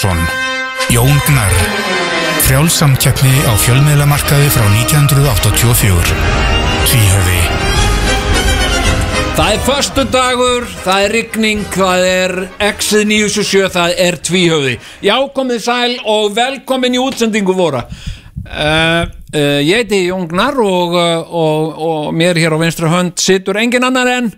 Kjartansson Jón Gnarr Frjálsamkeppni á fjölmiðlamarkaði frá 1984 Tvíhöfði Það er förstu dagur, það er rigning, það er X-ið 977, það er tvíhöfði. Já, komið sæl og velkomin í útsendingu vora. Uh, uh, ég heiti Jón Gnarr og, uh, og, og mér hér á vinstri hönd situr engin annar en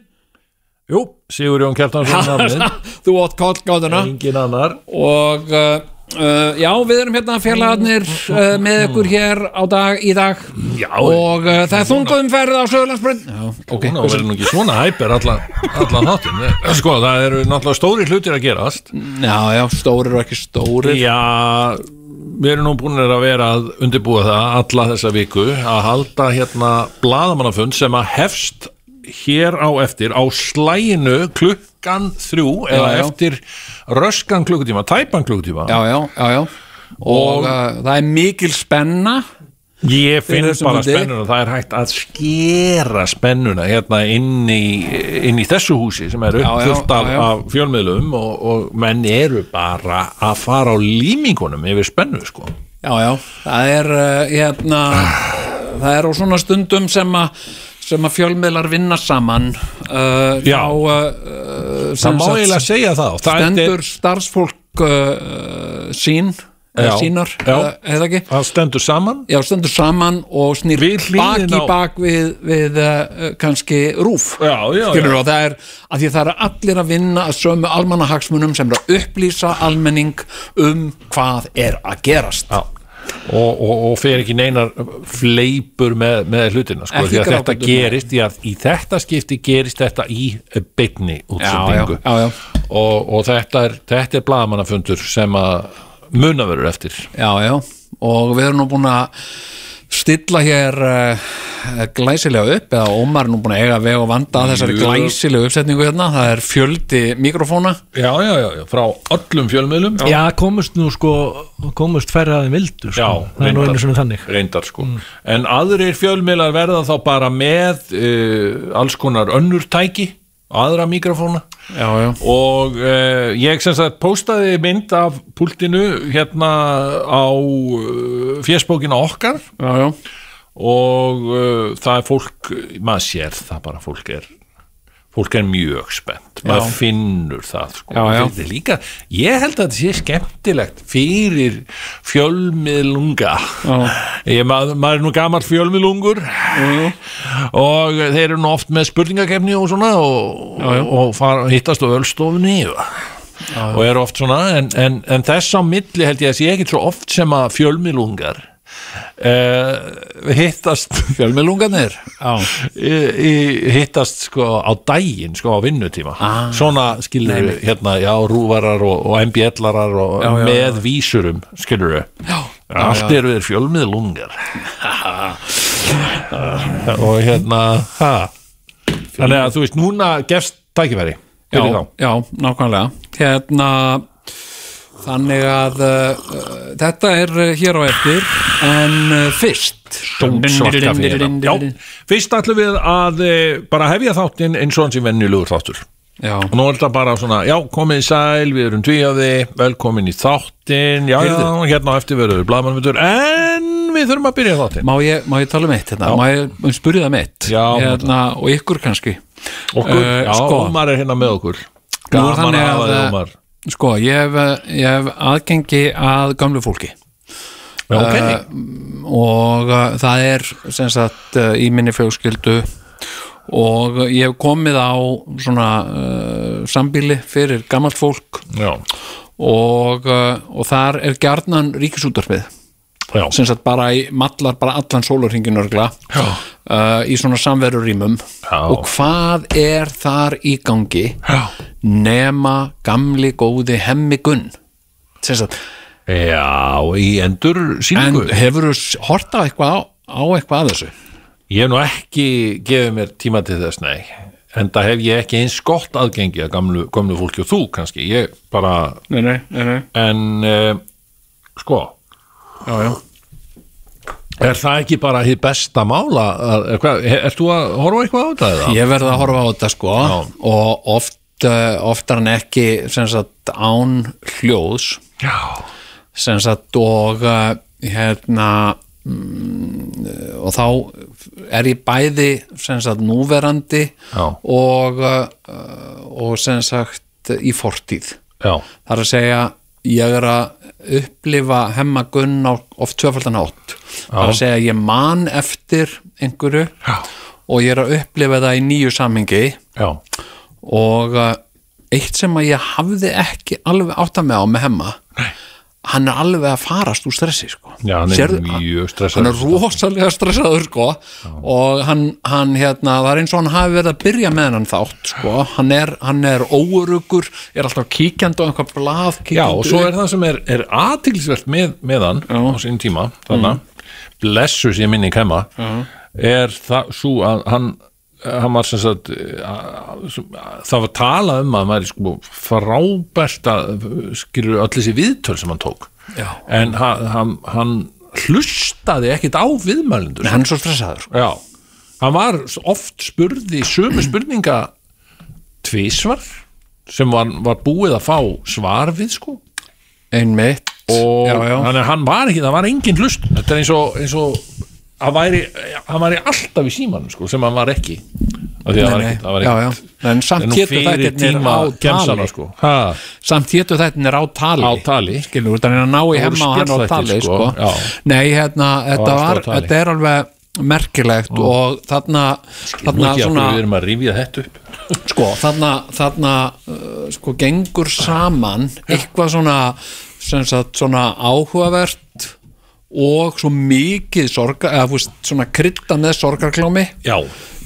Jú, Sigur Jón Kjartansson þú átt kallgátuna engin annar. Og uh, uh, já, við erum hérna félagarnir uh, með ykkur hér á dag í dag. Já, og uh, það er þunguðumferð á Söðurlandsbrunn. Já, ok, Hún á verið nú ekki svona hæper allan alla þáttin Sko, það eru náttúrulega stóri hlutir að gerast. Já, já, stórir og ekki stórir. Já, við erum nú búin að vera að undirbúa það alla þessa viku að halda hérna blaðamannafund sem að hefst hér á eftir á slæginu klukkan þrjú eða já. eftir röskan klukkutíma, tæpan klukkutíma já, já, já, já. og uh, það er mikil spenna Ég finn bara fundi. spennuna, það er hægt að skera spennuna hérna inn í, inn í þessu húsi sem er Já, já, já, já. af fjölmiðlum og, og menn eru bara að fara á límingunum yfir spennu sko. já, já, það er uh, hérna, það er á svona stundum sem að sem að fjölmiðlar vinna saman uh, Já. á uh, Það má eiginlega segja og það er- stendur starfsfólk uh, sín Já, sínar, eða ekki? Það stendur saman? Já, stendur saman og snýr bak í bak við, við uh, kannski rúf. Já, skilur og það er að því það eru allir að vinna að sömu almannahagsmunum sem er að upplýsa almenning um hvað er að gerast. Já. Og, og, og fer ekki neinar fleipur með, með hlutina sko, því að þetta gerist því að í þetta skipti gerist þetta í beinni útsendingu. Og, og þetta er, er bladamannafundur sem að muna verður eftir. Já, já, og við erum nú búin að stilla hér uh, glæsilega upp eða Ómar er nú búin að eiga veg og vanda að þessari glæsilega uppsetningu hérna. Það er fjöldi mikrofóna. Já, já, já, já, frá öllum fjölmiðlum. Já, komust nú sko komust færri að þeim vildu sko. Já, það er nú reyndar. einu svona þannig. Reyndar sko. En aðrir fjölmiðlar verða þá bara með uh, alls konar önnur tæki aðra mikrofóna. Já, já, og uh, ég sem sagt postaði mynd af púltinu hérna á uh, fésbókina okkar. Já, og uh, það er fólk maður sér það bara fólk er fólk er mjög spennt maður Já. finnur það sko. Já, já. Líka, ég held að þetta sé skemmtilegt fyrir fjölmiðlunga ég, maður, maður er nú gamall fjölmiðlungur og þeir eru nú oft með spurningakefni og svona og, Já, já. og fara, hittast á ölstofunni og, og eru oft svona en, en, en þess á milli held ég að sé ekki svo oft sem að fjölmiðlungar uh, hittast já, í, hittast sko á daginn sko á vinnutíma. Ah. svona skilur við hérna já rúvarar og, og MBL-arar og Já, já, með vísurum skilur við já, allt eru þeir fjölmiðlungar. Og hérna ha. þannig að þú veist núna gefst tækifæri. Já, já, nákvæmlega. Hérna þannig að uh, þetta er uh, hér á eftir en uh, fyrst. Fyrst ætlum við að e, bara hefja þáttinn eins og hans í venjulegur þáttur. Já, og nú er þetta bara svona, já, komið í sæl við erum tvíjaði, velkomin í þáttinn. Já, já, hérna á eftir verður blaðmannmyndur, en við þurfum að byrja þáttinn. Má ég, má ég tala um eitt hérna? Já. má ég spyrja það mitt Já, hérna, og ykkur kannski? Okkur, Eh, já, sko. Ómar er hérna með okkur. Gaman að hafa þig Ómar sko, ég hef, uh, ég hef aðgengi að gamlu fólki. Já, ok, og uh, það er sem sagt uh, í minni fjölskyldu. Og ég hef komið á svona uh, sambíli fyrir gammalt fólk. Og, uh, og þar er gjarnan ríkisútarpið já, sem sagt bara í mallar bara allan sólarhingin örgla uh, í svona samverurýmum. Já. og hvað er þar í gangi já. nema gamli góði hemmi gunn? Sem sagt já, í endur en síningu hefur þú horta eitthvað á, á eitthvað að þessu? Ég hef nú ekki gefið mér tíma til þess, nei. En það hef ég ekki eins gott aðgengi að gamlu, gamlu fólki og þú kannski, ég bara nei, nei, nei, nei. en uh, sko Já, já. Er það ekki bara hitt besta mála? Er, hvað, er þú að horfa eitthvað á þetta? Ég verði að horfa á þetta sko Já. og oft, uh, oftar en ekki sagt án hljóðs sagt og uh, hérna mm, og þá er ég bæði sagt núverandi Já. og uh, og í fortíð já, það er að segja ég er að upplifa hemma gunn á oft tvöfaldan átt það er að segja ég man eftir einhverju Já. og ég er að upplifa það í nýju samhengi já, og uh, eitt sem að ég hafði ekki alveg átt að með á með hemma Nei. Hann er alveg að farast úr stressi sko. Já, hann er Sérðu- mjög hann stressaður. er rosalega stressaður sko. og hann, hann hérna, það er eins og hann hafi verið að byrja með hann þátt sko. hann er, er óurugur er alltaf kíkjandi á einhvað blað Já, og svo er það sem er, er aðtilsvert með, með hann Já. á sín tíma þannig, blessus ég minni kemma er það svo að hann hann var sem sagt að- það var talað um að maður sko frábært að skilur öll þessi viðtöl sem hann tók Já. en hann, hann, hlustaði ekkit á viðmælendur hann er svo stressaður. Já, hann var oft spurði sömu spurninga tvísvar sem var, var búið að fá svar við sko einmitt já, já. Hann var ekki, það var engin hlust þetta er eins og, eins og hann væri, hann væri alltaf í símanum sko, sem hann var ekki. Nei, það var já, já. en er samt fyrir þættirnir tíma á tali. sko. samt hétu þættirnir á tali. Á tali. Skilur, þannig að ná í hemma og hann á tali sko, sko. nei, hérna, þetta, var, þetta er alveg merkilegt og þarna, þarna svona sko, þarna, þarna uh, sko, gengur saman eitthvað svona, sagt, svona áhugavert og svo mikið sorga, eða veist, svona krydda með sorgarklámi Já,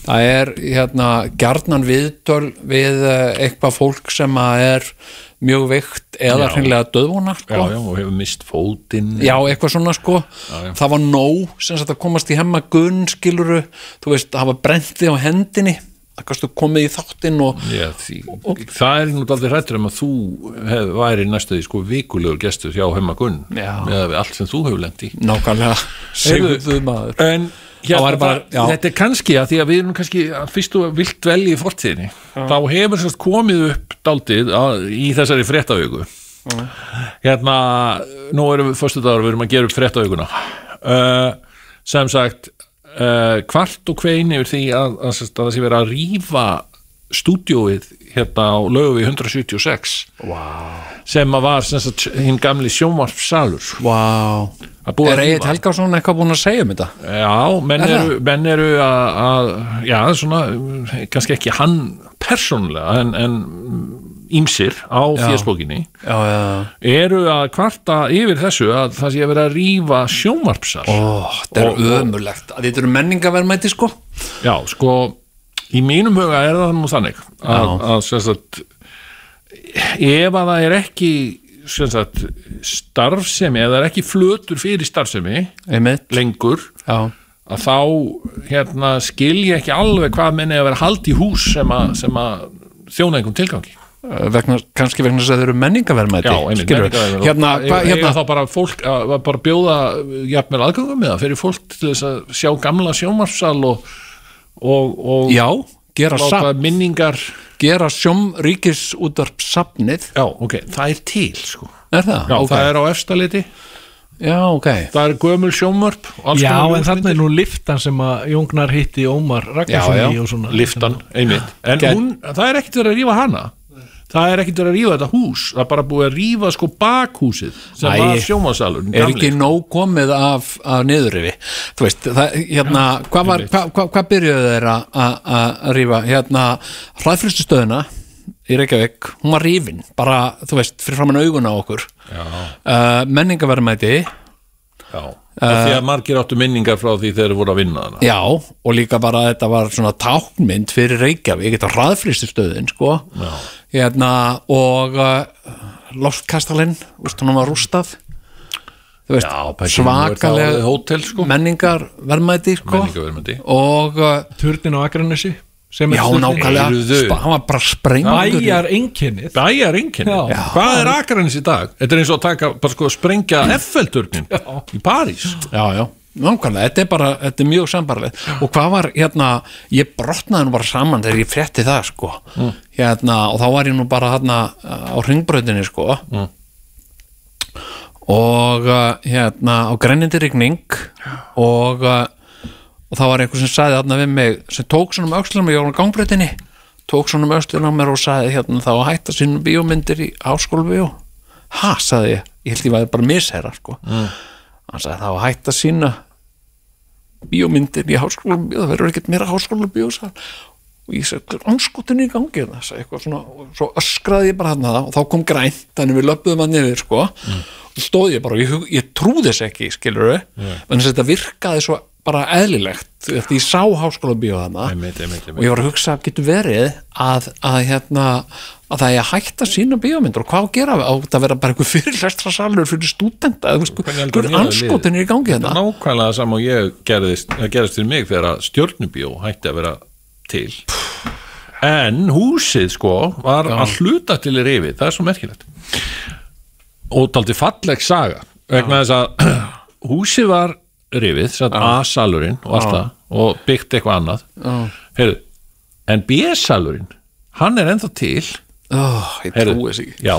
það er hérna gjarnan viðtöl við eh, eitthvað fólk sem að er mjög veikt eða Já. hreinlega döðvona já, sko. já, og hefur mist fótinn Já, eitthvað svona sko já. það var nóg sem sagt að komast í hemma gunn skiluru, þú veist, hafa brent þig á hendinni, að kannstu komið í þáttinn og Já, því, það er nú aldrei hrættur um að þú hef, væri næstuði sko vikulegur gestur hjá Hemma Gunn Já. með allt sem þú hefur lent í. Nákvæmlega. Segðu maður. En Það hérna, væri bara- já. þetta er kannski að því að við erum kannski fyrst og vilt dvelja í fortíðinni. Þá hefur sérst komið upp daldið að, í þessari fréttavögu hérna nú erum við fyrstu dagur, við erum að gera upp fréttavöguna uh, sem sagt uh, kvart og kvein yfir því að, að, að, að það sé verið að rífa stúdjóið hérna á lögu 176 wow. sem að var sem sagt hinn gamli sjónvarpsalur Vá, Það er Egil rífa. Helgason eitthvað búin að segja um þetta? Já, menn Er eru, menn eru að, að, já, svona, kannski ekki hann persónulega, en, en ímsir á fjöspókinni eru að kvarta yfir þessu að það sé að vera að rífa sjónvarpsal. Ó, þetta er ömurlegt. Þetta eru menningaverðmæti sko. Já, sko, í mínum huga er það nú þannig að, að sagt, ef að það er ekki sagt, starfsemi, eða það er ekki flötur fyrir starfsemi einmitt, lengur, já, að þá hérna, skil ég ekki alveg hvað menni að vera hald í hús sem að, þjóna einhverjum tilgangi vegna, kannski vegna þess að þeir eru menningaverðmæti hérna, hva, hérna þá bara fólk að að bara bjóða jafnvel aðgangum með það fyrir fólk til þess að sjá gamla sjómarsal og, og, og já, gera, safn, minningar gera sjóm ríkisútvarp safnið Já, ok, það er til sko. Er það? Já, Ok. það er á efstaliti, já, ok. Það er gömul sjómörp Já, en þarna er nú liftan sem að Jóngnar hitti Ómar Ragnarsson Já, já. í og svona. liftan, einmitt. En hún, það er ekkert verið að rífa hana það er ekkert verið að rífa þetta hús. Það er bara búið að rífa sko bakhúsið sem Æ, var sjómasalur er ekki nóg komið af, af niðurrifi? Þú veist, það, hérna var, hvað hva, hva byrjuðu þeir að- rífa, hérna hraðfristustöðuna í Reykjavík hún var rífin, bara, þú veist fyrir framann augun á okkur. Uh, menningaverðmæti Já, uh, því að margir áttu minningar frá því þeir voru að vinna hana Já, og líka bara að þetta var svona tákmynd fyrir Reykjavík, þetta hraðfristustöðin sko, Já. Hérna og uh, loftkastalinn, hún var rústað. Veist, Já, svakaleg hótel, sko. menningar verðmæti sko. Og uh, Turnin á er já, nákvæmlega, hann var bara sprengur Bæjar einkennið Bæjar einkenni, Já. hvað er Akranis í dag? Þetta er eins og að taka, bara sko, sprengja Eiffelturnin í París. Já, já, nákvæmlega, þetta er bara þetta er mjög sambarlegt og hvað var hérna, ég brotnaði nú bara saman þegar ég frétti það sko. Hérna, og þá var ég nú bara hérna á ringbröðinni sko. Og uh, hérna á grænindi rigning. Og uh, og það var einhver sem sagði þarna við mig sem tók svona um öxlunum ég var á gangbreytinni tók svona um öxlunum á mér og sagði hérna þá að hætta sínum bíómyndir í háskólabíó. Ha, sagði ég, ég held ég væri bara misherra sko. Mm. hann sagði þá að hætta sína bíómyndir í háskólabíó það verður ekkert meira háskólabíó og ég sagði, anskotin í gangi það sagði eitthvað svona, og svo öskraði ég bara hann og þá kom grænt, þannig við löpuðum hann yfir sko, og stóð ég bara og ég, ég trúði þess ekki, skilur við en þess að þetta virkaði svo bara eðlilegt því ég sá háskóla bíó þarna. Einmitt, einmitt, einmitt. og ég var að hugsa getur verið að, að hérna að það er að hætta sína bíómyndur og hvað gera? Á þetta að vera bara einhver fyrirlestra salur fyrir stúdenta eða mér að anskotin er í gangi Þetta hérna er nákvæmlega sama og ég gerðist, gerðist fyrir mig þegar að stjörnubjó hætti að vera til. En húsið sko var að hluta til í rifið, það er svo merkilegt. Og daldi falleg saga vegna þess að húsið var rifið, satt A-salurinn og allt það og byggt eitthvað annað. Heyrðu, en B-salurinn hann er ennþá til oh, ég trúi þess ekki. já,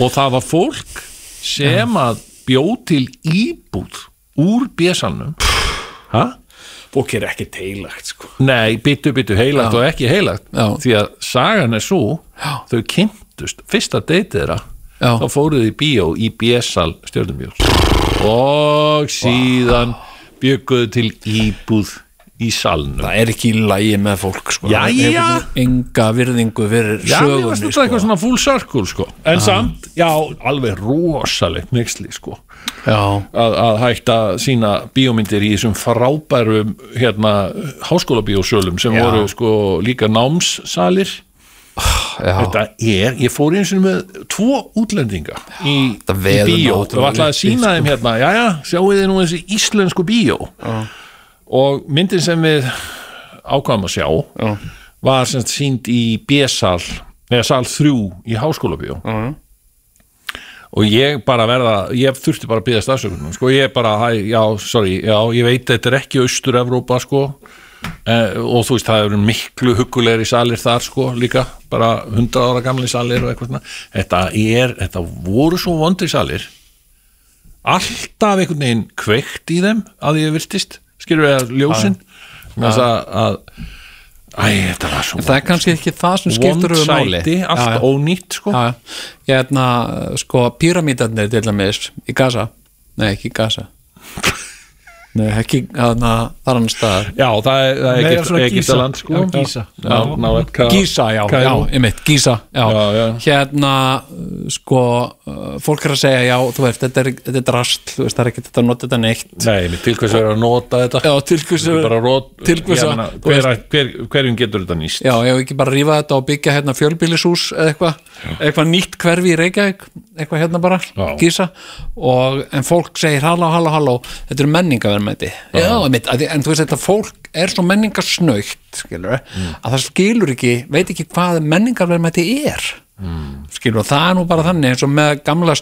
og það var fólk sem að bjó til íbúð úr hæ? fólk er ekki teilagt sko. Nei, byttu, byttu, heilagt og ekki heilagt. Já. því að sagan er svo Já. þau kynntust, fyrsta deytið þeirra Já. þá fóruð í bíó í B-sal stjórnumbjós og síðan bygguðu til íbúð í salnum. Það er ekki í lægi með fólk sko. Er einhvern veginn enga virðingu fyrir Já, sögunni þetta eitthvað svona full circle sko. En samt, já, alveg rosalegt mixli sko. Já, að, að hætta sína bíómyndir í þessum frábærum hérna háskólabíósölum sem Já. voru sko líka námssalir. Já. þetta er, ég fór eins og með tvo útlendinga í, í bíó. og náttúrulega ætlaði að uppi, sína þeim hérna já já, sjáu þið nú þessi íslensku bíó? Og myndin sem við ákvaðum að sjá Já. var sem sagt sínd í B-sal eða sal 3 í háskólabíó Já. og ég bara verða ég þurfti bara að byggja stafsökunum sko. Ég bara, hæ, já, sorry, já, ég veit þetta er ekki austur-Evrópa sko. Eh, og þú veist það eru miklu huggulegri salir þar sko líka. Bara 100 ára gamli salir og eitthvað svona. Þetta er, þetta voru svo vondri salir. Alltaf einhvern veginn kveikt í þeim að ég virtist, skilur við að ljósin þess að, æ, það er kannski ekki það sem skiptur máli. sæti, allt ónýtt sko. Já, ég hérna, sko, píramítarnir til dæmis í Gaza. Nei, ekki í Gaza nei, ekki, þarna, þar hann staðar Já, það er, það er. Egyptaland sko. Gísa. Já, ná, ka, Gísa, já, já, einmitt, Gísa já. Já, já. hérna uh, sko, uh, fólk er að segja já, þú veist, þetta er, þetta er drast þú veist, það er ekki þetta að nota þetta neitt Nei, mér til hvers er að nota þetta já, til hvers Þetta bara rót, til hvers ég að- meina, þú hver, veist- hver, hverjum getur þetta nýst já, ég hef ekki bara rífa þetta og byggja hérna fjölbýlishús eða eitthvað, eitthvað nýtt hverfi í Reykjavík, eitthvað hérna bara Já. Gísa, og en fólk segir halló, halló, halló, þetta er menningaverðmæti já, einmitt, að en þú veist, þetta fólk er svo menningarsnaukt skilur, Mm. að það skilur ekki veit ekki hvað menningarverðmæti er. Mm. skilur, og það er nú bara þannig eins og með gamla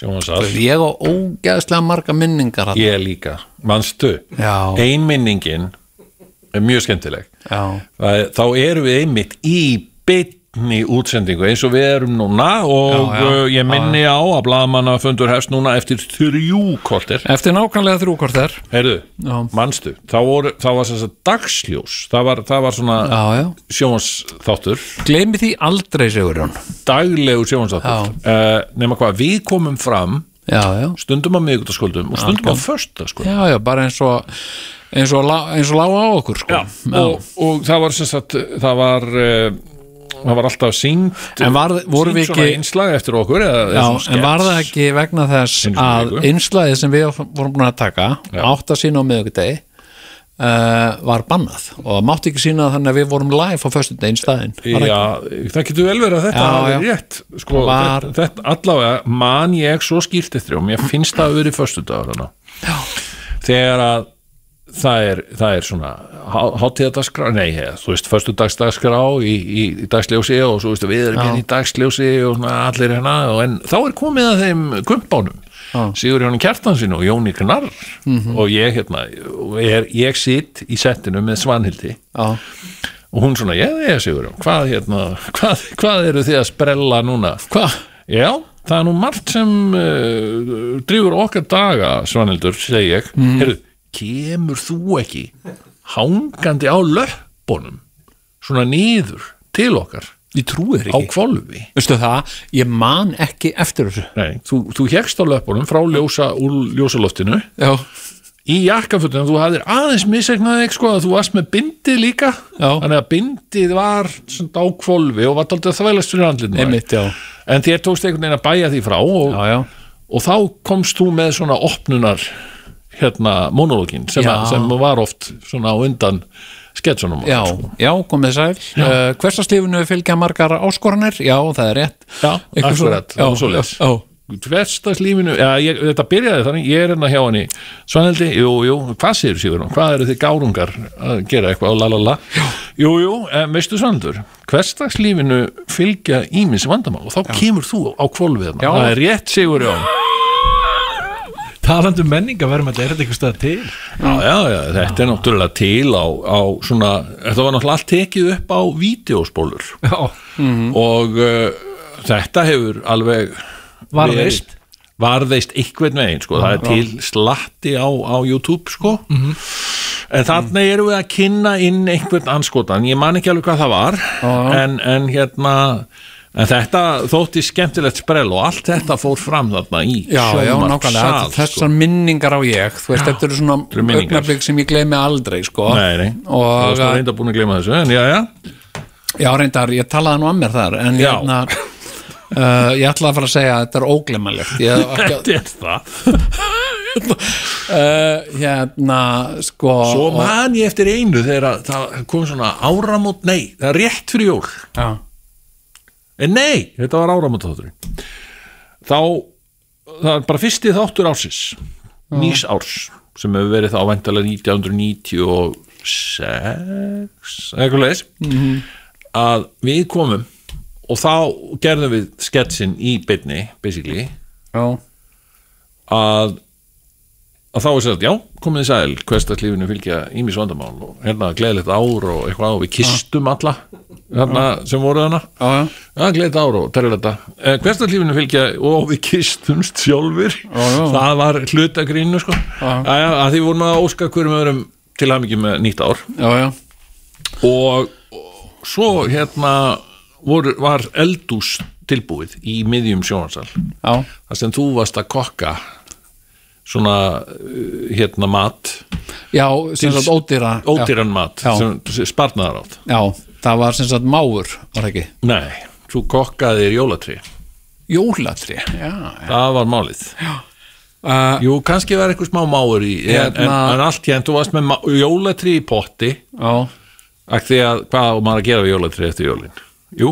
Sjónvarsal ég á ógeðslega marga minningar þarna. Ég líka, manstu? Já. Einminningin er mjög skemmtileg. Það Þá erum við einmitt í bytni útsendingu eins og við erum núna og Já, já. uh, ég minni á að blaðmanna fundur hefst núna eftir þrjú kortir eftir nákvæmlega þrjú hvort er Heyrðu, Já. manstu þá, voru, þá var þess að dagsljós það var, það var svona já, já, sjónsþáttur gleymi því aldrei Sigurjón. Daglegu sjónsþáttur uh, nema hvað, við komum fram já, já, stundum á miðgutaskvöldum og stundum á föstaskvöldum já, já, bara eins og eins og, lá- eins og lága á okkur sko. og, og það var sagt það var uh, það var alltaf syngt En var, voru við ekki einslag eftir okkur Já, en var það ekki vegna þess að viku. einslaðið sem við vorum búin að taka átt að sína á miðvikudegi uh, var bannað. Og það mátti ekki sína þannig að við vorum live á Var Já, það getur vel verið að þetta Já, já. rétt. Sko, Var- þetta, þetta, allavega man ég svo skýrt eftir og mér finnst það að verið föstudagur hana. þegar að það er, það er svona hátíðadagskrá, nei, þú veist föstudagsdagskrá í, í, í dagsljósi og svo veist við erum hérna í dagsljósi og svona allir hérna en þá er komið að þeim kumpánum Sigur Jóni Kjartansin og Jóni Knarr og ég hérna er, ég sitt í settinu með Svanhildi Já, og hún svona, ég Sigur Jón hvað, hérna, hvað, hvað eru þið að sprella núna? Hvað? já, það er nú margt sem uh, drýfur okkar daga Svanhildur, segi ég. Mhm. Heyrðu, kemur þú ekki hangandi á löppunum svona niður til okkar? Ég trúi þér á ekki. kvolfi Veistu það, ég man ekki eftir þessu. Nei, þú, þú hjekst á löppunum frá ljósa úr ljósaloftinu. Já, í jakkafötunum, þú hafðir aðeins misreiknað þig sko að þú varst með bindið líka. Já. þannig að bindið var svona á kvolfi og var daldið að þvælast fyrir andlinu einmitt, já. En þér tókst einhvern veginn að bæja því frá og, Já, já, og þá komst þú með svona opnunar hérna monologin sem, Já. að, sem var oft svona á undan sketsunum já, já, komið sæl. Uh, Hverstaslífinu fylgja margar áskoranir? Já, það er rétt. Já, akkurat, það var Já, svoleiðis. já, hverstagslífinu, já, ég, þetta byrjaði þannig ég er hérna hjá henni, Svanhildi jú, jú, hvað séu Sigur, hvað eru þið gárungar að gera eitthvað? Og lalala jú, jú, en veistu Svanhildur hverstagslífinu fylgja ímis vandamál? Og þá kemur þú á kvolfið Já. það er rétt Sigur Jón Talandi um menningaverðum, þetta er þetta eitthvað til? Já, já, já, þetta er náttúrulega til á, á svona, þetta var náttúrulega allt tekið upp á vídeospólur Já, og uh, þetta hefur alveg Varðveist. verið- varðveist einhvern veginn sko. það er til slatti á, á YouTube sko. en þannig erum við að kynna inn einhvern anskotan, ég man ekki alveg hvað það var en, en hérna en þetta þótti skemmtilegt sprell og allt þetta fór fram þarna í já, já, nákvæmlega. Sko. Þessar minningar á ég Þú veist, þetta eru svona augnablik sem ég gleymi aldrei, sko. Nei, nei, það Og, var svona reynda búin að gleyma þessu en já, já, já, reyndar, ég talaði nú að mér þar En Já. hérna uh, Ég ætla að fara að segja að þetta er Ég að þetta er það. Uh, hérna sko Svo man ég eftir einu þegar að það kom svona áramót, nei, það er rétt fyrir jól. Já, En nei, þetta var áramót þátturinn Þá, það er bara fyrsti þáttur ársins Nýs árs sem hefur verið þá væntalega 1996 eitthvað leis að við komum og þá gerðum við sketsin í beinni, basically. Já, að að þá er sagt, já, komið þið sæl hverstakslífinu fylgja ímis vandamál og hérna gleðilegt ár og eitthvað og við kistum alla hérna sem voru þarna. Já, já, gleðilegt ár og terri þetta eh, hverstakslífinu fylgja og við kistumst sjálfur Já, já. það var hlutagrínu sko. Að því vorum að óska hverjum öðrum til að mikið með nýtt ár. Og, og svo hérna voru, var eldús tilbúið í miðjum sjónarsal þar sem þú varst að kokka svona uh, hérna mat. Já sem sagt ódýra ódýran mat Já. sem sparnaðar átt já, það var sem sagt máur var ekki, nei, þú kokkaðir jólatrí jólatri já, já. það var málið. Uh, jú, kannski var eitthvað smá máur í en, en, Hérna- en allt hérna, þú varst með jólatrí í potti. Að því að hvað maður að gera við jólatrí eftir jólin? Jú,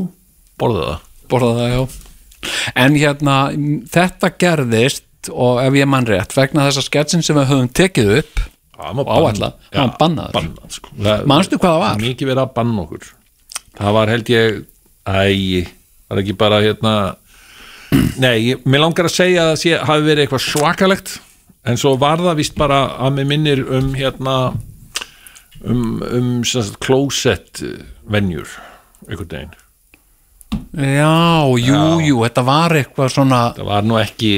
borða það. Borða það, já. En hérna, þetta gerðist og ef ég mann rétt, vegna þessa sketsin sem við höfum tekið upp má Og áætla, það var bannað, sko. Það- Manstu hvað það var? Mikið verið að banna okkur Það var held ég Æ, það er ekki bara hérna Nei, mér langar að segja að það sé, hafi verið eitthvað svakalegt en svo var það vist bara að mér minnir um hérna um, um closet venjur einhvern veginn já, jú, jú, þetta var eitthvað svona það var nú ekki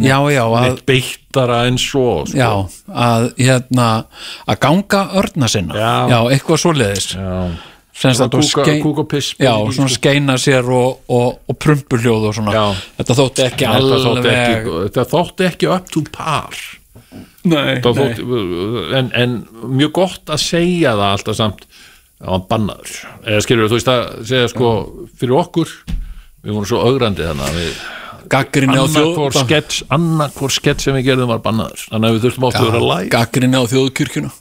já, já, að, neitt beittara en svo sko. já, að hérna að ganga örna sinna Já. eitthvað svoleiðis já. sem sagt og Kúka, skein, kúk og piss já, svona skeina sér og, og, og prumpuljóð og svona Já. þetta þótti ekki þetta þótti alveg ekki, þetta þótti ekki up to par nei, Það þótti, en, en mjög gott að segja það alltaf samt að hann bannaður. Eða skilur þú veist að segja sko fyrir okkur við vorum svo augrandi þannig að við gaggrinni á þjóð skets annarkvor skets sem við gerðum var bannaður. Þannig að við þurftum oft að vera læg gaggrinni á þjóðkirkjuna.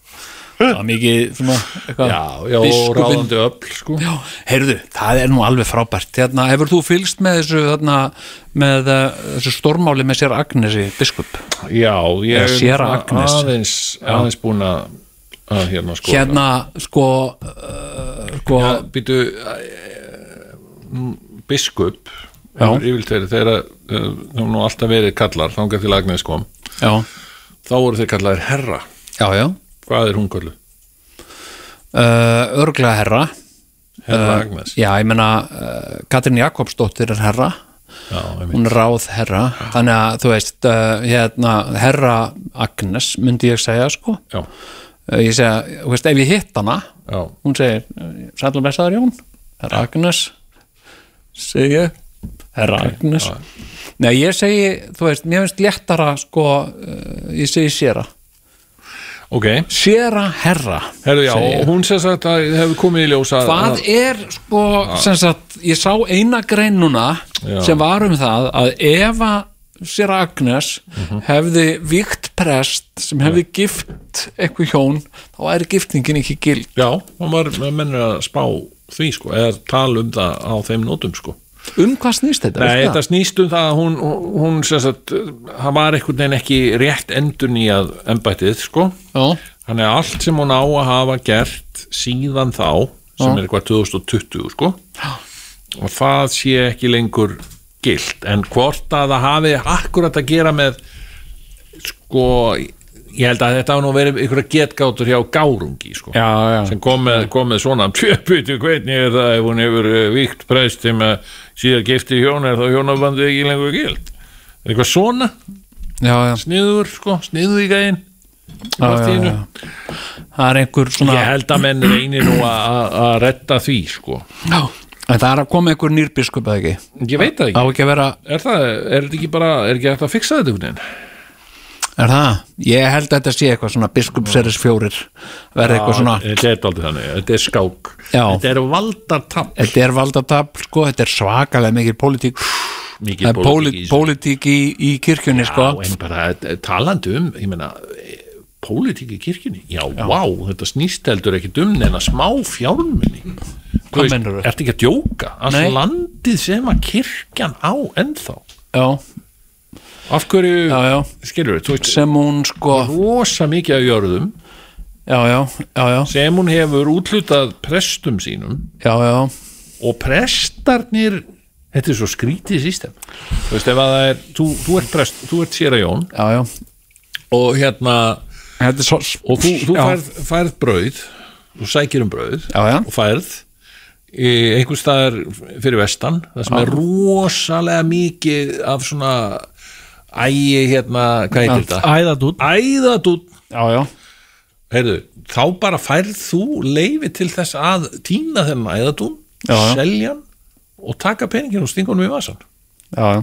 Það var mikið svona já, já, ráðandi öll sko. Já, heyrðu, það er nú alveg frábært. Hérna, hefur þú fylgst með þessu þarna, með uh, þessu stormáli með sér Agnesi biskup? Já, ég er aðeins, aðeins búin að að hérna sko hérna sko, uh, sko ja, býtu biskup Já. hefur yfirleitt verið þegar uh, nú alltaf verið kallar þangað til Agnes kom. Já, þá voru þeir kallaðir herra. Já, já. Hvað er hún kallu? uh, örglega herra. Herra Uh, Agnes? já, ég meina uh, Katrin Jakobsdóttir er herra. Hún ráð herra. Þannig að þú veist uh, hérna, herra Agnes myndi ég segja sko. Já, uh, ég segja, þú veist, ef ég hitt hana já, hún segir, sælum blessaður Jón. Herra Agnes. Segi ég, herra Agnes. Nei, ég segi, þú veist, mér finnst léttara sko, uh, ég segi séra. Ok. Séra herra Herru, já, og hún sem sagt að hefur komið í ljós að Hvað er sko, sem sagt, ég sá eina grein núna Já. sem var um það að ef að sér Agnes Mhm. hefði víkt prest sem hefði gift eitthvað hjón, þá væri giftingin ekki gild. Já, maður mennir að spá því sko, eða tala um það á þeim nótum sko Um hvað snýst þetta? Nei, þetta snýst um það að hún, hún sagt, það var einhvern veginn ekki rétt endur nýjað embættið, sko. Já, Þannig að allt sem hún á að hafa gert síðan þá, sem er eitthvað 2020, sko, og það sé ekki lengur gilt. En hvort að það hafi akkurat að gera með, sko, ég held að þetta hafa nú verið einhverja getgátur hjá Gárungi, sko já, já. sem kom með, kom með svona tjöputu hvernig er það ef hún hefur uh, víkt prest sem að síðan gifti hjón er þá hjónabandið ekki lengur gild? Er eitthvað svona? Já, sniður sko, sniður í gæðin. Það er einhver svona ég held að menn reynir nú að- að að redda því sko. Já, en það er að koma einhver nýrbiskup eða ekki? Ég veit það Á ekki, ekki að vera, er það er þetta ekki bara, er ekki hægt að fixa þetta einhvern veginn? er það? Ég held að þetta sé eitthvað svona biskupseris fjórir. Verði eitthvað svona þetta er aldrei þannig, þetta er skák. Já. þetta er valdartam Þetta er valdatafl, sko, þetta er svakalega mikil pólitík. Mikið Það er pólitík pólit, í í, kirkjunni, sko. Já, en bara eh, talandi um, ég meina, eh, pólitík í kirkjunni, já, vá, þetta snýst heldur ekki um neina smá fjármunni. Hvað meinarðu? Ertu ekki að djóka? Allt landið sem að kirkjan á ennþá. Já, Af hverju, já, já, skilur veist, sem hún, sko. rosa mikið af jörðum. Já, já, já, já, sem hún hefur útlutað prestum sínum. Já, já. Og prestarnir, þetta er svo skrítið sístem. Þú veist, ef að það er, þú, þú ert prest, þú ert sér að jón. Já, já, og hérna, og þú, þú færð, færð brauð þú sækir um brauð Já, já. og færð einhvers staðar fyrir vestan það sem er rosalega mikið af svona ægi hérna, hvað heitir þetta? Já, já, Heyrðu, þá bara færð þú leifi til þess að týna þennan æðadún Já, já. selja hann og taka peningin og stinga honum í vasan já, já.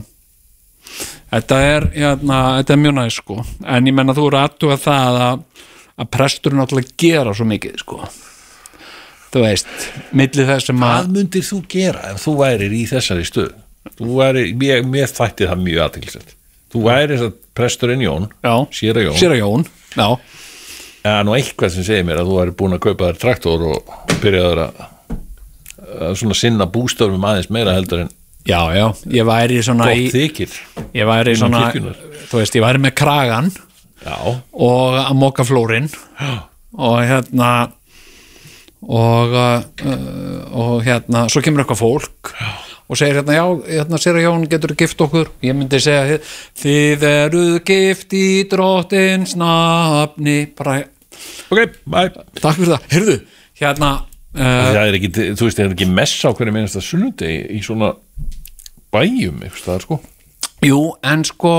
Þetta er, hérna, þetta er mjög næst, sko. En ég menna þú eru aðtuga það að, að presturinn náttúrulega gera svo mikið, sko Þú veist, milli þess sem að Hvað myndir þú gera ef þú værir í þessari stöð? Þú væri, mér, mér þætti það mjög aðtilsett Þú væri þess að presturinn Jón Já, Séra Jón. Séra Jón, já. Nú eitthvað sem segir mér að þú væri búin að kaupa þér traktor og byrjaður að, svona sinna bústörfum aðeins meira heldur en Já, já, ég væri svona í, Ég væri svona, kirkjunnar. þú veist, ég væri með kragan Já, og að moka flórin og hérna og uh, og hérna, svo kemur eitthvað fólk og segir hérna, já, hérna sér að Jón getur gift okkur, ég myndi segja þið eruð gift í drottins nafni. Bara, ok, bye. Takk fyrir það, heyrðu hérna, uh, Það er ekki, þú veist, það er ekki messa á hverju minnast að sunnudegi í svona bæjum, eitthvað sko jú, en sko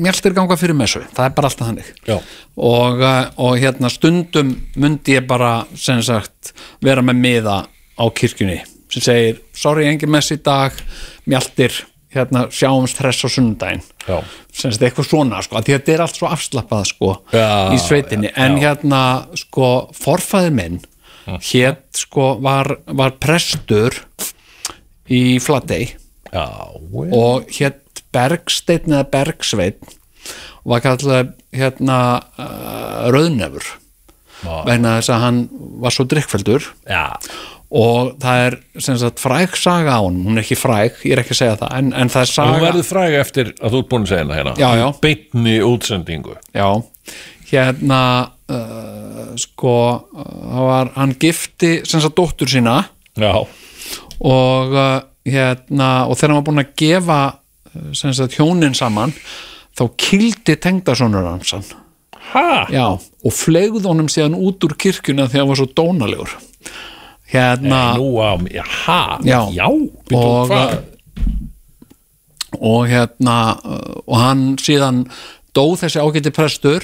mjöltir ganga fyrir messu, það er bara alltaf þannig. Já, og, uh, og hérna stundum myndi ég bara sem sagt vera með miða á kirkjunni. Sem segir, sorry engin mess í dag. Mjaltir, hérna sjáumst hress á sunnudaginn. Já, sem sagt eitthvað svona, sko, að þetta er allt svo afslappað sko, Já, í sveitinni. en hérna, sko, forfæður minn hétt, sko, var, var prestur í Flatey. Já og hétt Bergsteinn eða Bergsveinn og var kallað hérna uh, Rauðnefur. Já. vegna þess að hann var svo drikkfeldur Já, og það er sagt fræg saga á hann hún er ekki fræg, ég er ekki að segja það en, en það er saga verður fræg eftir að þú ert búin að segja hana hérna. Já, já. Beinni útsendingu. Já, hérna uh, sko uh, var, hann gifti sem sagt dóttur sína. Já, og uh, hérna og þegar hann var búin að gefa hjónin saman þá kildi tengdasonur hans já, og flegð honum síðan út úr kirkjuna þegar hann var svo dónalegur. Hérna nú á mig, já, ha? Já. já, Og- og hérna og hann síðan dó þessi ágæti prestur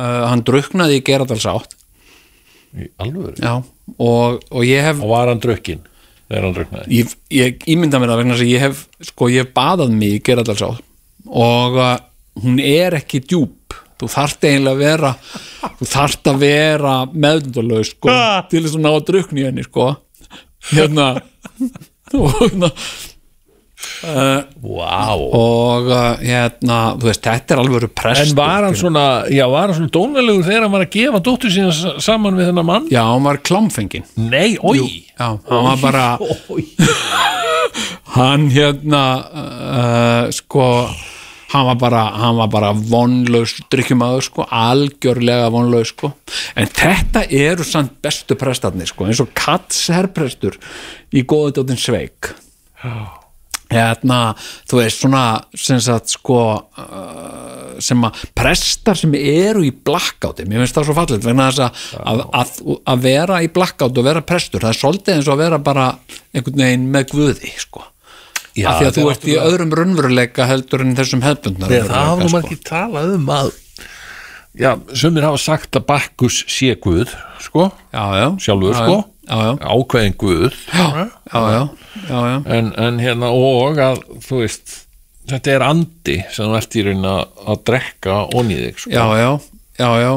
uh, hann druknaði í Geradalsátt í alvöru? Já, og, og ég hef og var hann drukkin þegar hann druknaði ég, ég ímynda mér það vegna að ég hef sko, ég hef baðað mig í Geradalsátt og uh, hún er ekki djúp. Þú þarft eiginlega að vera þú þarft að vera meðnudalaug sko, til þess að ná að drukna í henni sko. Hérna. Og hérna wow. og uh, hérna, veist, þetta er alveg prestur en var hann svona já, var hann svona dónalegur þegar hann var að gefa dóttur sína saman við þennan mann? Já, hann var klámfengin nei, oi. já, hann var bara Oj. hann hérna uh, sko hann var bara, hann var bara vonlaus drikkjumæður sko, algjörlega vonlaus sko, en þetta eru samt bestu prestarnir sko, eins og Kats herrprestur í góðutóttin Sveik hérna, þú veist svona sem sagt sko uh, sem að prestar sem eru í blackouti, mér finnst það svo fallið vegna þess að, að, að, að vera í blackout og vera prestur, það er svolítið eins og að vera bara einhvern veginn með guði sko. Já, af því að þú er ert í öðrum raunveruleika heldur en þessum hefbundnar Nei, það hafa nú sko. margir talað um að já, sumir hafa sagt að Bakkus sé Guð, sko. Já, já, sjálfur, já, sko ákveðin Guð. Já, já, já, en, en hérna og að þú veist, þetta er andi sem þú ert í raun að, að drekka onni þig, sko. Já, já, já.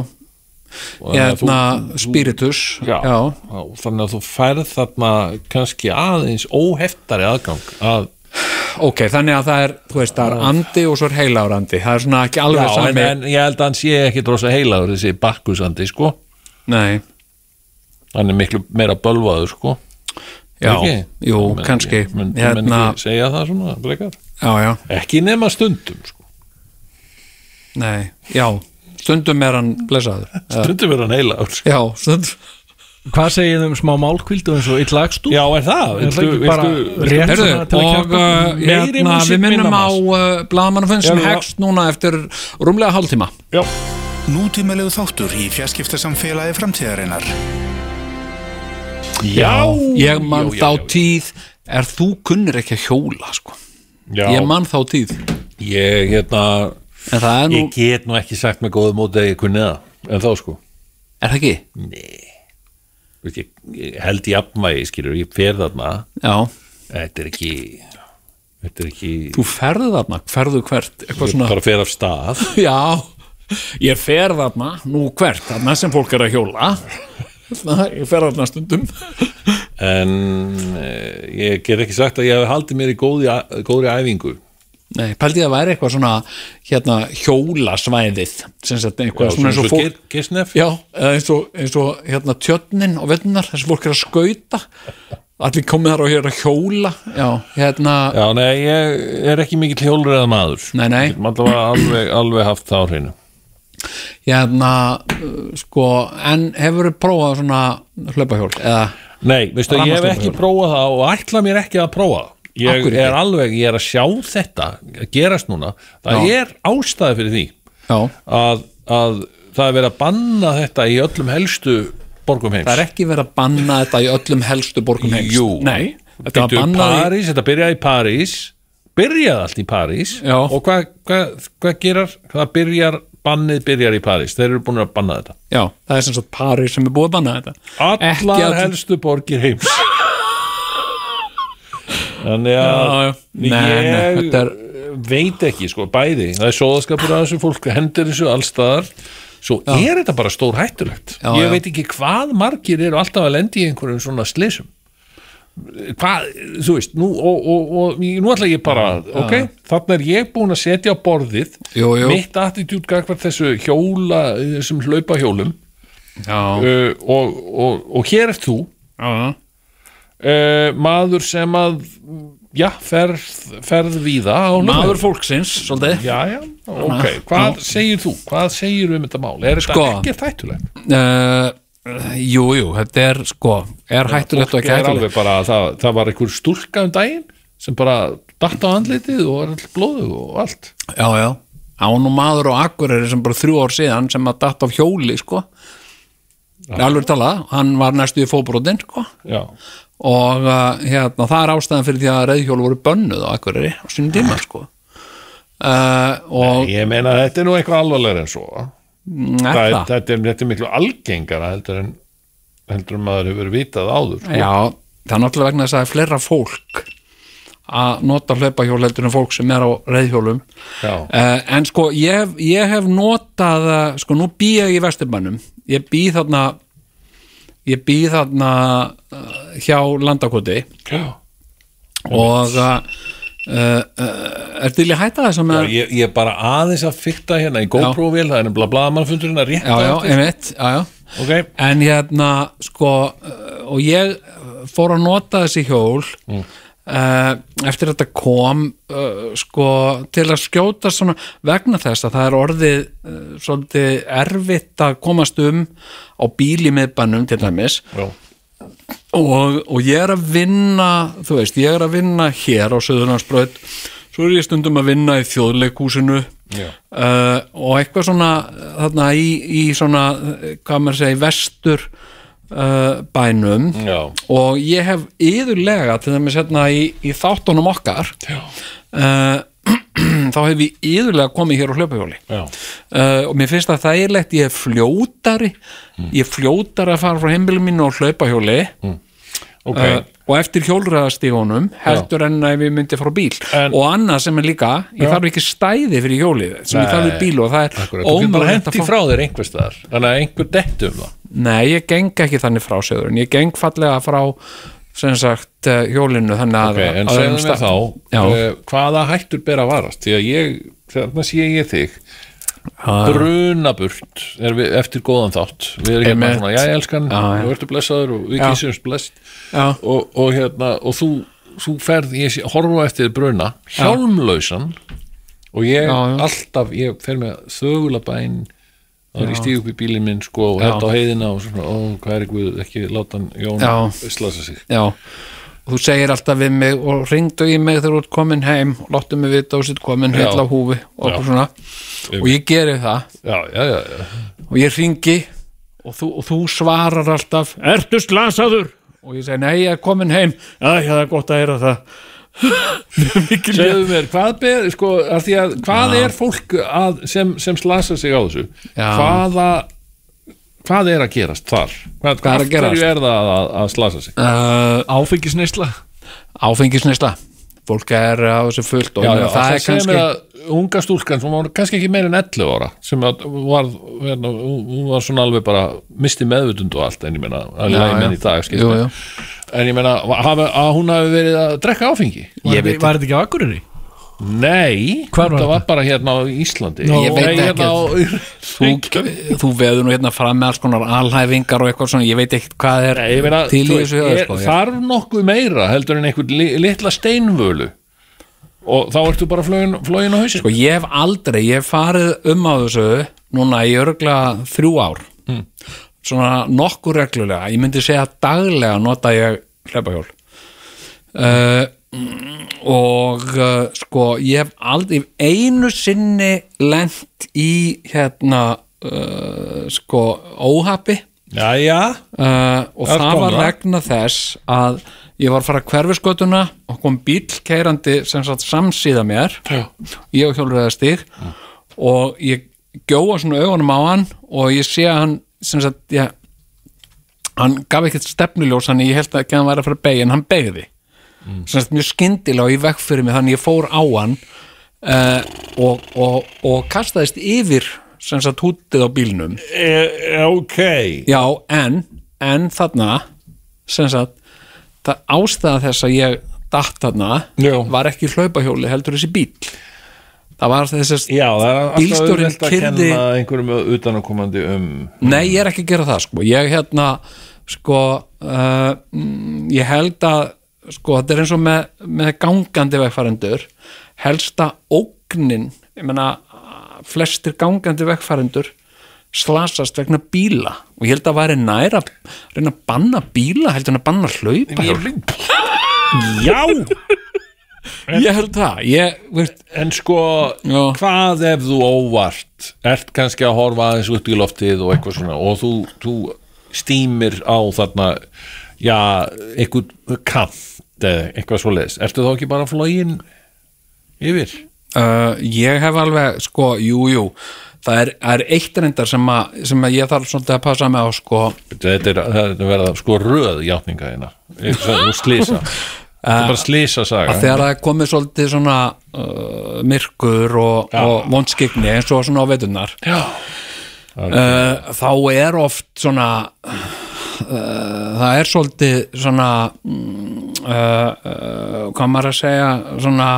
Og að hérna spiritus þannig að þú færð þarna kannski aðeins óheftari aðgang að ok, þannig að það er þú veist, það er andi og svo er heilagur andi. Það er svona ekki alveg Já, en, sami en ég held að hann sé ekki drósa heilagur þessi bakkusandi, sko. Nei, hann er miklu meira bölvaður, sko. Já, Ekki? jú, Men- kannski. men- menn hérna, ekki segja það svona, frekar. Já, já, ekki nema stundum, sko. Nei, já stundum er hann blessaður. Stundum er hann heilagur, sko. Já, stundum. Hvað segið þið um smá málkvíld og eins og illagstú? Já, er það? Er það ekki bara rétt Herðu, svona til að og uh, Meiri hérna, músík, við minnum á uh, blaðmannafinn sem hefst núna eftir rúmlega hálftíma. Já, Nútímalegu þáttur í fjarskiptasamfélagi framtíðarinnar. Já. Ég man já, þá já, já. tíð er þú kunnir ekki að hjóla sko. Ég man þá tíð. Ég, hérna nú, Ég get nú ekki sagt með góðu móti að ég kunni það En þá sko. Er það ekki? Vist, ég, ég held í afnvægi skilur, ég fer þarna. Þetta er ekki Þetta er ekki þú ferðu þarna, ferðu hvert Ég svona, bara fer af stað. Já. Ég fer þarna, nú hvert þarna sem fólk er að hjóla ég fer þarna stundum. En eh, ég get ekki sagt að ég hef haldið mér í góði, góðri æfingu. Nei, pældi það væri eitthvað svona hérna hjólasvæðið sem sagt Já, eitthvað svona svona eins og fólk Gisnef Já, eins og, eins og hérna tjörnin og vennunar, þessi fólk er að skauta. Allir komið þar og hér að hjóla. Já, hérna Já, nei, ég er ekki mikill hjólreða maður Nei, nei. Var alveg, alveg haft það á hreinu hérna uh, sko, en hefur prófað svona hlaupahjól Nei, veistu, ég hef ekki prófað það og ætla mér ekki að prófa það. Ég hverju er ekki? alveg, ég er að sjá þetta gerast núna, það Já. er ástæði fyrir því að, að það er verið að banna þetta í öllum helstu borgum heims. Það er ekki verið að banna þetta í öllum helstu borgum heims. Jú, Nei, þetta bannað í París, þetta byrjaði í París. Byrjaði allt í París. Já. og hvað hva, hva gerar hvað byrjar, bannið byrjar í París. Þeir eru búin að banna þetta. Já, það er sem sagt Paris sem er búið að banna þetta. Allar að- helstu borgir heims. Þannig að Já, já. Nei, ég nei, er- veit ekki sko, bæði, það er sóðaskapur að þessu fólk hendur þessu allstaðar svo er þetta bara stór hættulegt Já, ég já. veit ekki hvað margir eru alltaf að lendi í einhverjum svona slysum hvað, þú veist nú, og, og, og nú ætla ég bara ok, þannig er ég búin að setja á borðið Jú, jú. mitt attitút gagvart þessu hjóla þessum hlaupa hjólum uh, og, og, hér er þú. Uh, maður sem að já, ferð, ferð víða á maður fólksins, svolítið. Já, já, ok, hvað segir þú? Hvað segir um þetta mál, er þetta Sko. ekkert hættulegt? Uh, Jú, jú, þetta er sko er hættulegt og ekki er hættulegt bara, það, það var einhver stúlka um daginn sem bara datt á andlitið og er all blóðu og allt. Já, já, án og maður og Akureyri sem bara þrjú ár síðan sem að datt af hjóli sko. Alveg talað, hann var næstu í fóbrotin sko. Já, og uh, hérna, það er ástæðan fyrir því að reyðhjól voru bönnuð á Akureyri á sínum tíma sko. Uh, og Ég meina þetta er nú eitthvað alvarlega en svo það er það? þetta, er, þetta er miklu algengara heldur en heldur maður hefur vitað áður sko. Já, það er náttúrulega vegna þess að það er fleira fólk að nota hlaupahjól heldur en fólk sem er á reyðhjólum uh, en sko ég, ég hef notað uh, sko nú bý ég í Vesturbænum. Ég bý þarna ég bý þarna uh, hjá landakoti. Já. og uh, uh, uh, er til í að hætta þess að með ég, ég er bara aðeins að fykta hérna í GoPro-vél, það er nefnilega blaðamannfundurinn að rétta já, já, einmitt, já, já. Ok, en hérna sko uh, og ég fór að nota þessi hjól Mm. uh, eftir þetta kom sko til að skjóta svona vegna þess að það er orðið svolítið erfitt að komast um á bíl í miðbænum til dæmis. Já, og, og ég er að vinna þú veist, ég er að vinna hér á Söðurlandsbraut svo er ég stundum að vinna í þjóðleikúsinu uh, og eitthvað svona þarna í, í svona eh, hvað maður segi, vestur uh, bænum. Já, og ég hef yðurlega til dæmis hérna í, í þáttunum okkar uh, þá hef ég yðurlega komið hér á hlaupahjóli. Já. uh, og mér finnst það þægilegt ég er fljótari. Ég er fljótari að fara frá heimilum mínu á hlaupahjóli. Ok, uh, og eftir hjólræðastígunum heldur en ef ég myndi frá bíl. En- og annað sem er líka, ég Já. þarf ekki stæði fyrir hjólið sem ég Nei. þarf í bíl og það er ómögulegt að fá þannig að einhver dettu um það. Nei, ég geng ekki þannig frá segur en ég geng fallega frá sem sagt uh, hjólinu þannig að Ok, en að- segðu að- mér þá Já. uh, hvaða hættur ber að varast? Því að ég, þarna sé ég þig. Brunaburt við, eftir góðan þátt. Við erum hérna svona, já ég elskan og ertu blessaður og við kýsumst bless Já. og, og hérna og þú, þú ferð, ég horfa eftir bruna hjálmlausan og ég Já, já. alltaf, ég fer með þögula bæn þá er ég stíð upp í bílinn minn sko og hérna á heiðina og svona, ó, hvað er guð, ekki láta Jón slasa sig. Já, þú segir alltaf við mig og ringdu í mig þegar þú ert komin heim og láttu mig vita og sitt komin heil á húfi og og ég geri það. Já. og ég ringi og þú, og þú svarar alltaf Ertu slasaður? Og ég segi, nei, ég er komin heim. Já, já, það er gott að heyra það segðu mér, hvað, ber, sko, að hvað er fólk að, sem, sem slasa sig á þessu Já. hvaða hvað er að gerast þar hvað, Hvað er gerast? er það að, að slasa sig uh, Áfengisneisla Áfengisneisla Fólk er á þessu fullt já, já, meina, það er kannski að unga stúlkan sem var kannski ekki meir en 11 ára sem var, hérna, hún var svona alveg bara misti meðvutund og allt en ég meina, að já. í dag jú. En ég meina, hafa, að hún hafi verið að drekka áfengi? Var þetta- Var þetta ekki á Akureyri? nei, Hvar var það var þetta? bara hérna á Íslandi. Ég veit Nei, hérna á, þú, þú veður nú hérna fram með alls konar alhæfingar og eitthvað svona, ég veit ekkert hvað er Nei, ég meina, til í þú þessu veist, höfðu er, sko, þarf nokkuð meira heldur en einhvern li, litla steinvölu? Og þá ertu bara flóin, flóin á hausinn. Sko ég hef aldrei, ég hef farið um á þessu núna í örgla þrjú ár. Hmm. Svona nokkur reglulega, ég myndi segja daglega nota ég hleypahjól uh, og uh, sko ég hef aldrei einu sinni lent í hérna uh, sko uh, og Það kom var það. vegna þess að ég var að fara hverfiskötuna og kom bíl keirandi sem sagt samsíða mér. Já. ég og hjólurðastík og ég gjóa svona augunum á hann og ég sé að hann sem sagt, ég, hann gaf ekkert stefnuljós hann ég held að hann væri að fara að beigja en hann beigði mm. sem sagt mjög skyndilega og í vekk fyrir mig þannig ég fór á hann uh, og, og, og kastaðist yfir sem sagt hútið á bílnum e, ok Já, en, en þarna sem sagt ástæða þess að ég datt þarna Já. var ekki hlaupahjóli heldur þessi bíl það var þess að Já, það alltaf Bílstjórinn auðvelt að keyrði- kenna einhverjum utanakomandi um nei, ég er ekki að gera það sko. Ég hérna sko uh, mm, ég held að sko þetta er eins og með, með gangandi vegfærendur helsta ógnin ég meina flestir gangandi vegfærendur slasast vegna bíla. Og ég held að væri nær að reyna að banna bíla heldur en að banna hlaupa Já, ég held það ég, veist, en sko Já. hvað ef þú óvart? Ert kannski að horfa aðeins út í loftið og eitthvað svona og þú, þú stýmir á þarna já, eitthvað kant eða eitthvað svo leis, ertu þá ekki bara flógin yfir? uh, ég hef alveg sko, jú, jú. Það er, er eitt reyndar sem að, sem að ég þarf svolítið að passa með á sko. Þetta er, er verða sko röð játninga hérna. Þú slýsa Þetta er bara slýsa saga að þegar það komið svolítið svona uh, myrkur og, og vondskigni eins og svona á veitunar Já, uh, þá er oft svona uh, það er svolítið svona mm, hvað maður að segja svona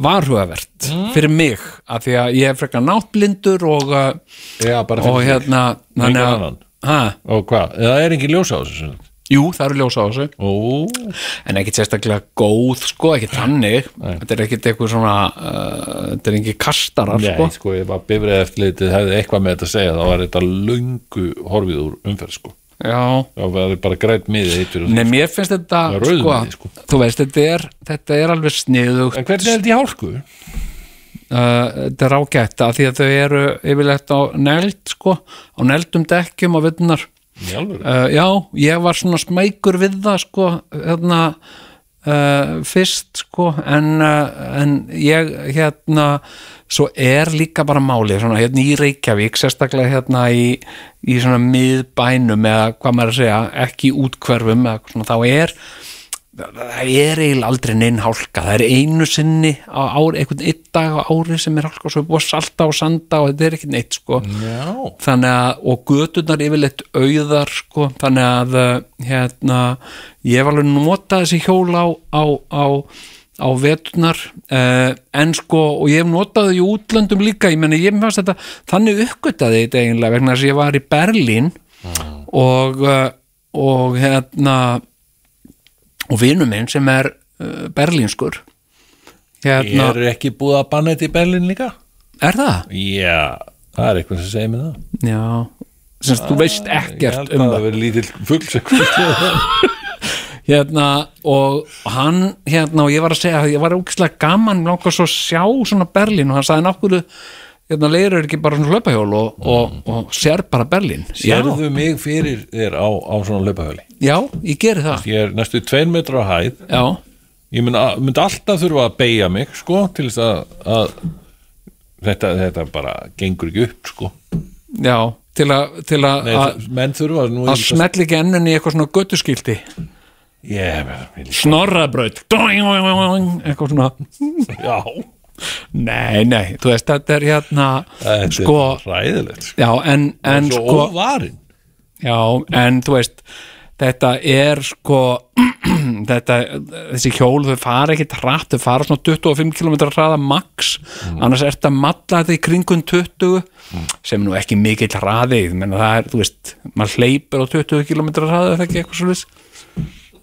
varhugavert Mm. fyrir mig af því að ég er frekar náttblindur og, já og hérna þannig að- Og hvað, það er ekki ljósa á þessu sagt? Jú, það eru ljósa á þessu Ó, en ekkit sérstaklega góð sko, ekki þannig þetta er ekkit eitthvað svona uh, þetta er ekki kastarar nei, sko. sko, ég var bifrið eftirlitið hefði eitthvað með þetta að segja þá var þetta löngu horfið úr umferð sko já, þá var þetta bara eitt fyrir Nei, mér finnst þetta sko, miði, sko. þú veist, þetta er, þetta er alveg sniðugt En hvernig er þetta í hálku? uh, þetta er ágætt að því að þau eru yfirleitt á neld sko, á neldum dekkjum á vinnar? Uh, já, ég var svona smækur við það sko, hérna uh, fyrst sko en, uh, en ég hérna svo er líka bara máli svona, hérna í Reykjavík, sérstaklega hérna í, í svona miðbænum eða hvað maður að segja, ekki útkverfum eða svona, þá er það er eiginlega aldrei neinn hálka. Það er einu sinni á ári einhvern einn dag á ári sem er hálka og svo er búið salta og sanda og þetta er ekki neitt sko. Þannig að, og göturnar yfirleitt auðar sko, þannig að uh, hérna, ég hef alveg notað þessi hjól á á, á, á veturnar uh, en sko, og ég hef notað þau í útlöndum líka, ég meni, ég fannst þetta þannig uppgötaði þetta eiginlega vegna þess að ég var í Berlín og uh, og hérna og vinur minn sem er uh, berlínskur hérna, er ekki búið að banna þetta í Berlín líka? er það? Já, það er eitthvað sem segir mig það Já, semst þú veist ekkert um það það verið lítill fugl sem kvistið hérna og hann hérna og ég var að segja að ég var ógislega gaman langar svo að sjá svona Berlín og hann sagði náttúrulega hérna leiður ekki bara svona hlaupahjól og, og, og sér bara Berlín. Sérðu mig fyrir þér á, á svona löpahöli já, ég geri það. Ég er næstu tveir metra á hæð. Já, Ég myndi, myndi alltaf þurfa að beigja mig sko, til þess að, að þetta, þetta bara gengur ekki upp sko. já til að, til að, Nei, að, menn þurfa að smetli ekki ennunni í eitthvað svona göttuskilti Ég, ég, snorrabraut. Eitthvað svona. Já, nei, nei, þú veist, þetta er hérna þetta sko, er ræðilegt sko. já, en, en sko óvarin. Já, en þú veist þetta er sko þetta, þessi hjól þau fara ekki hratt, þau fara svona 25 km hraða max, annars er þetta matla þetta í kringum 20 sem nú ekki mikill hraði. Menn það er, þú veist, maður hleypur á 20 km hraði, er það ekki eitthvað svo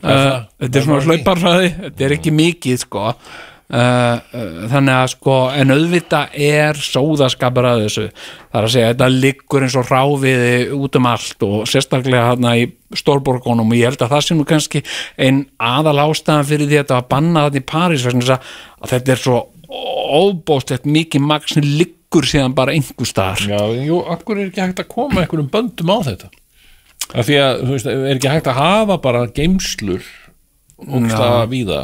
uh, þetta er svona hlauparhraði þetta er ekki mikið sko uh, uh, þannig að sko en auðvita er sóðaskapur að þessu. Það er að segja þetta liggur eins og ráfiði út um allt og sérstaklega hérna í stórborgunum. Og ég held að það sé nú kannski ein aðal ástæðan fyrir því að þetta var bannað þarna í París að, þetta er svo óbóstlegt mikið magn sem liggur síðan bara einhver staðar. Já, jú, akkur er ekki hægt að koma einhverjum böndum á þetta? Af því að, þú veist, er ekki hægt að hafa bara geimslur og það víða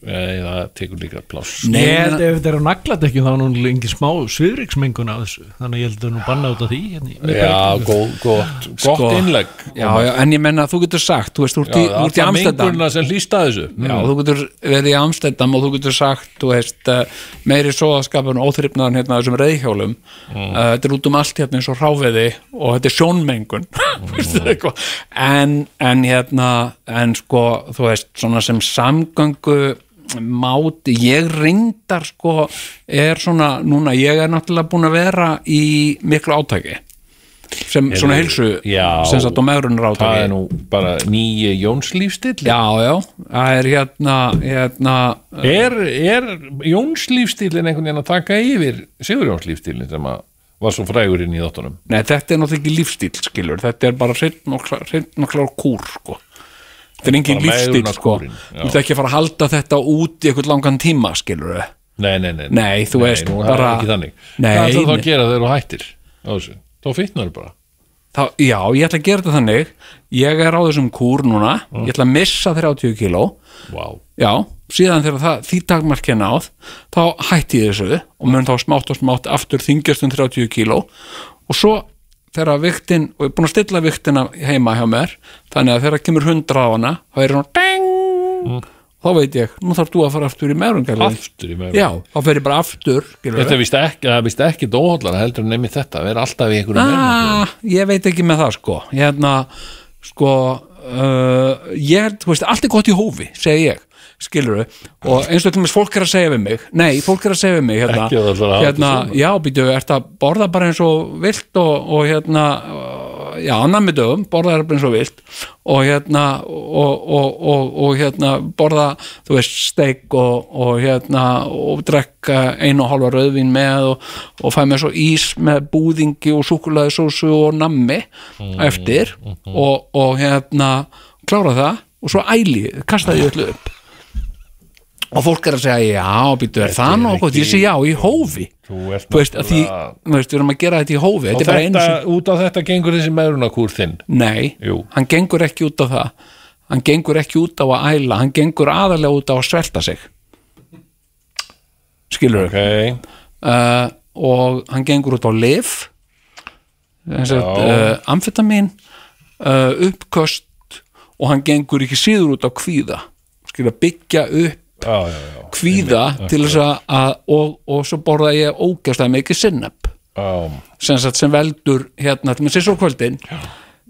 eða það tekur líka pláss. Nei, held ef þetta er á nagladekju þá er nú engin smá sviðriksmengun af þessu. Þannig að ég held að það nú banna út af því hérna, í- Já, góð, gott, gott Sko, innlegg já, já, en ég menna að þú getur sagt þú veist, þú ert í, þú ert í Amsterdam. mengurna sem hlýsta þessu. Já, þú getur verið í Amsterdam og þú getur sagt, þú veist, uh, meiri sóðaskapun og óþryfnaðan hérna þessum reyðhjólum uh, þetta er út um allt hérna eins og ráfiði og þetta er sjónmengun. Veistu eitthvað? En, en hérna, en sko þú veist, svona sem samgöngu máti, ég reyndar sko, er svona núna, ég er náttúrulega búin að vera í miklu átaki sem svona heilsu já, sem sagt á meðrunar það átaki er nú bara nýji Jónslífstill Já, já, það er hérna, hérna er, er Jónslífstillin einhvern veginn að taka yfir Sigur Jónslífstillin sem að var svo frægur inn í þáttunum? Nei, þetta er náttúrulega ekki lífstíl, skilur. Þetta er bara hreinn og klár kúr, sko Þetta er engin Bara lífstíl, sko. já. Þú ert ekki að fara að halda þetta út í eitthvað langan tíma, skilur Nei, nei, nei, Nei, þú veist, nú, bara- það er ekki þannig. Ætlar þá nei. að gera þegar þú hættir? Þá fitnar bara. Þá, Já, ég ætla að gera þetta þannig. Ég er á þessum kúr núna. Ég ætla að missa 30 kíló. Vá, Já, síðan þegar það, því takmarki er náð þá hætti ég þessu og mun þá smátt og smátt aftur þingjast um 30 kíló. Og svo þegar viktin, og ég er búin að stilla viktina heima hjá mér, þannig að þegar kemur 100 á hana, þá er hún ding, þá veit ég, nú þarf þú að fara aftur í meðrungarlegin. aftur í meðrum Já, þá fer ég bara aftur. Þetta er vist ekki, það er vist ekki dóhóllara heldur en nefnir þetta, vera alltaf í einhverjum meðrum ah, ég veit ekki með það sko. Ég hérna sko uh, ég þú veist, allt er gott í hófi segi ég, skilur og eins og til dæmis fólk er að segja við mig nei, fólk er að segja við mig hérna, að að hérna já, býtu, ert að borða bara eins og vilt og, og hérna uh, já, nammi dögum, borða það bara eins og vilt og hérna og, og, og, hérna borða þú veist, steik og, hérna og drekka einu og halva rauðvín með og, fæ mér svo ís með búðingi og súkulaðisósu og nammi eftir og, og hérna klára það og svo æli, kasta því öllu upp og fólk er að segja já, býtu, er það nokkuð, ég sé já, í hófi. Þú veist, að því, við erum að gera þetta í hófi. Og þetta út á þetta gengur þessi meðrunarkúr þinn? Nei hann gengur ekki út á það. Hann gengur ekki út á að æla hann gengur aðalega út á að svelta sig. Skilur Ok, uh, og hann gengur út á lif uh, amfetamin uh, uppköst og hann gengur ekki síður út á kvíða. Skilur að byggja upp kvíða til þess að, og, og svo borða ég ógæslega mikið sinneb Já, sem, veldur hérna, til með sér svo kvöldin.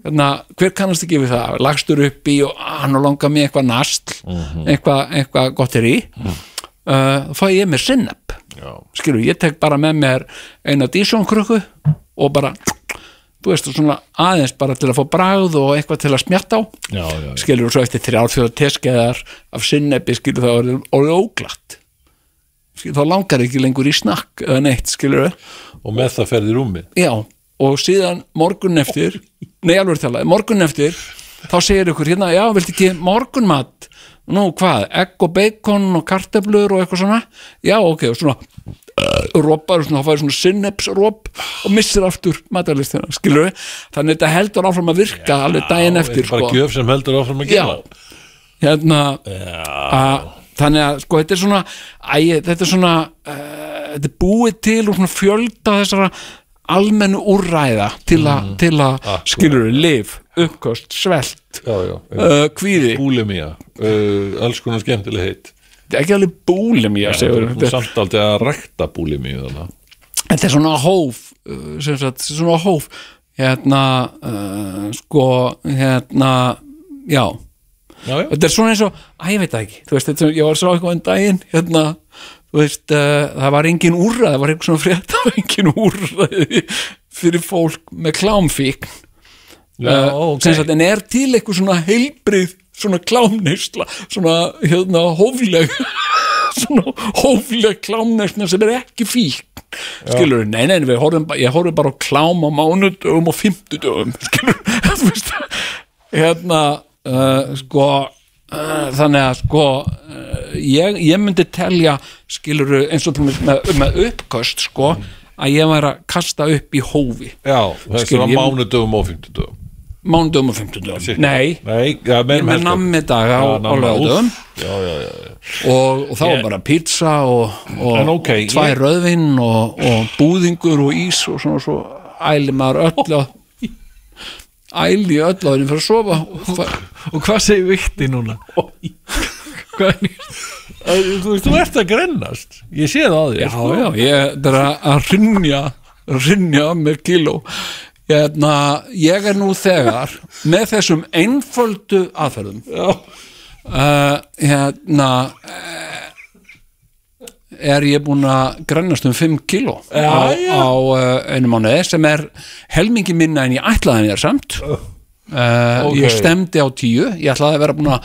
Hérna, hver kannast ekki við það? Lagstur upp í og "Ah, hann langar mér eitthvað nast eitthvað, eitthvað gott er í. Uh, fæ ég mér sinneb já, skilur, ég tek bara með mér eina dísjónkrukku og bara þú veist, svona aðeins bara til að fá bragð og eitthvað til að smjatta á. Já, já, já. skilur, og svo eftir þrjár fjóða teskeiðar af sinnebi, skilur, það orðið orðið óglatt. Skilur, þá langar ekki lengur í snakk eða neitt, skilur Og með það ferði rúmið. Já, og síðan morgun eftir nei, alveg talaði, morgun eftir þá segir ykkur hérna, já, viltu ekki morgunmat nú, hvað, egg og bacon og kartöflur og eitthvað svona? Já, ok, og svona uh, roppar og svona, þá fæður svona sinnepsropp og missir aftur matalistina, skilur þannig að þetta heldur áfram að virka alveg daginn eftir, sko. já, hérna að, þannig að sko þetta er svona æ, þetta er svona uh, þetta er búið til og svona fjölda þessara almennu úrræða til að, Mm. að skilur lif, uppkost, svelt Já. uh, kvíði, Búlimía, uh, alls konar skemmtileg heitt ekki alveg búlim ég Þú segur, ert þetta, samt aldrei að rækta að- þetta er svona hóf uh, sem sagt, svona hóf. Hérna uh, sko hérna, já. Já, já, þetta er svona eins og, að ég veit það ekki. Veist, þetta, er- ég var svo eitthvað en daginn hérna, veist, uh, það var engin úrræð það var eitthvað svona frétt það var engin úrræði fyrir fólk með klámfíkn já uh, ok. sem sagt, en er til eitthvað svona heilbrið svona klámneysla svona hérna hófleg svona hófleg klámneysla sem er ekki fíkn skilur, nei, nei, horfum, ég horfum bara klám á mánudögum og fimmtudögum skilur, þú veist hérna, uh, sko uh, þannig að sko uh, ég, ég myndi telja skilur eins og með, með uppköst sko, að ég væri að kasta upp í hófi Já, var ég- mánudögum og fimmtudögum mánudögum og Cirka. nei, Nei, já, ég með heldur. nammi daga Já, á já. og, og þá Ég- bara pizza og, og, En ok, og tvær ég- rauðvinn og, og búðingur og ís og svona svo æli maður öll á æli öll á henni fyrir að sofa og hvað segir vikti núna? Hvað er? Æ, Þú ert að grennast Ég sé það á því já, já, ég er að- að rinja rinja með kíló hérna, ég er nú þegar með þessum einföldu aðferðum. Uh, hérna uh, er ég búin að grennast um 5 kíló á, já. á uh, einu mánuði sem er helmingi minna en ég ætlaði mér samt. Uh, Ok. ég stemdi á 10 ég ætlaði að vera búin að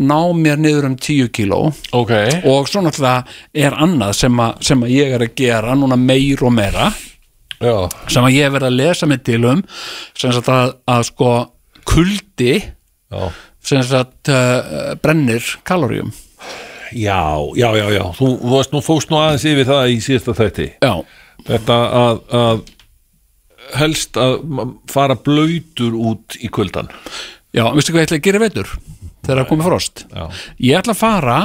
ná mér niður um 10 kíló. Ok, og svo náttúrulega er annað sem að, sem að ég er að gera núna meir og meira já, sem að ég verið að lesa mig til um sem sagt að, að sko kuldi já. sem sagt uh, brennir kaloríum. Já, já, já, já, þú, þú veist, nú fóst nú aðeins yfir það í síðasta þætti. Já, Þetta að, að helst að fara blöytur út í kuldan já, veistu hvað ég ætla að gera í vetur? Þegar það komið frost. Já, ég ætla að fara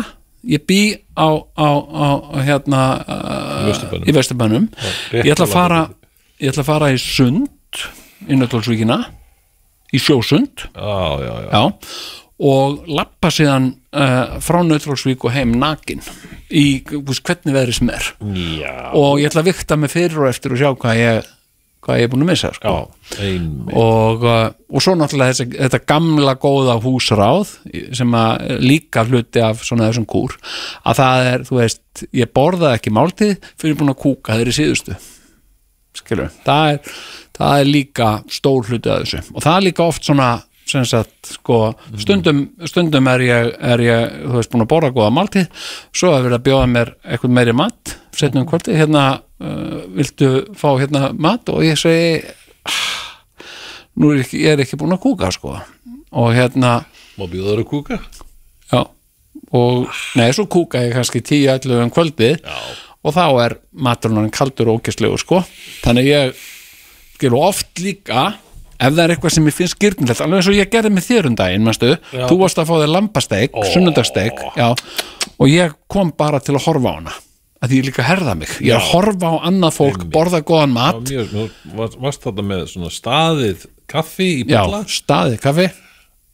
ég bý á, á, á hérna uh, í Vesturbænum. Ég ætla að fara. Ég ætla að fara í sund í Nöttólsvíkina í sjósund. Já, já, já, og lappa síðan uh, frá Nöttólsvík og heim nakin í hvernig veðri sem er. Og ég ætla að vikta mig fyrir og eftir og sjá hvað ég, hvað ég er búin að missa sko. og, uh, og svo náttúrulega þessi, þetta gamla góða húsráð sem að líka hluti af svona þessum kúr að það er, þú veist, ég borðaði ekki máltíð fyrir búin að kúka þeir í síðustu skilur, það er það er líka stór hluti af þessu. Og það er líka oft svona sagt, sko, stundum, stundum er ég, er ég, þú veist, búin að borða góða máltíð, svo er verið að bjóða mér eitthvað meiri mat, setnum kvöldi hérna, uh, viltu fá hérna mat? Og ég segi nú er ég ekki, ég er ekki búin að kúka sko. Og hérna má bjóða þér að kúka? Já, og nei, svo kúka ég kannski 10-11 um kvöldið. Já, og þá er maturinn kaldur og ógæslegur sko. Þannig ég skilur oft líka ef það er eitthvað sem ég finnst gyrnilegt alveg eins og ég gerði með þér um daginn Já. þú varst að fá þér lambasteik oh. sunnundasteik já, og ég kom bara til að horfa á hana að ég líka herða mig. Ég er að horfa á annað fólk, borða góðan já mat. mjög, nú var- varst þetta með svona staðið kaffi í já, balla? staðið kaffi.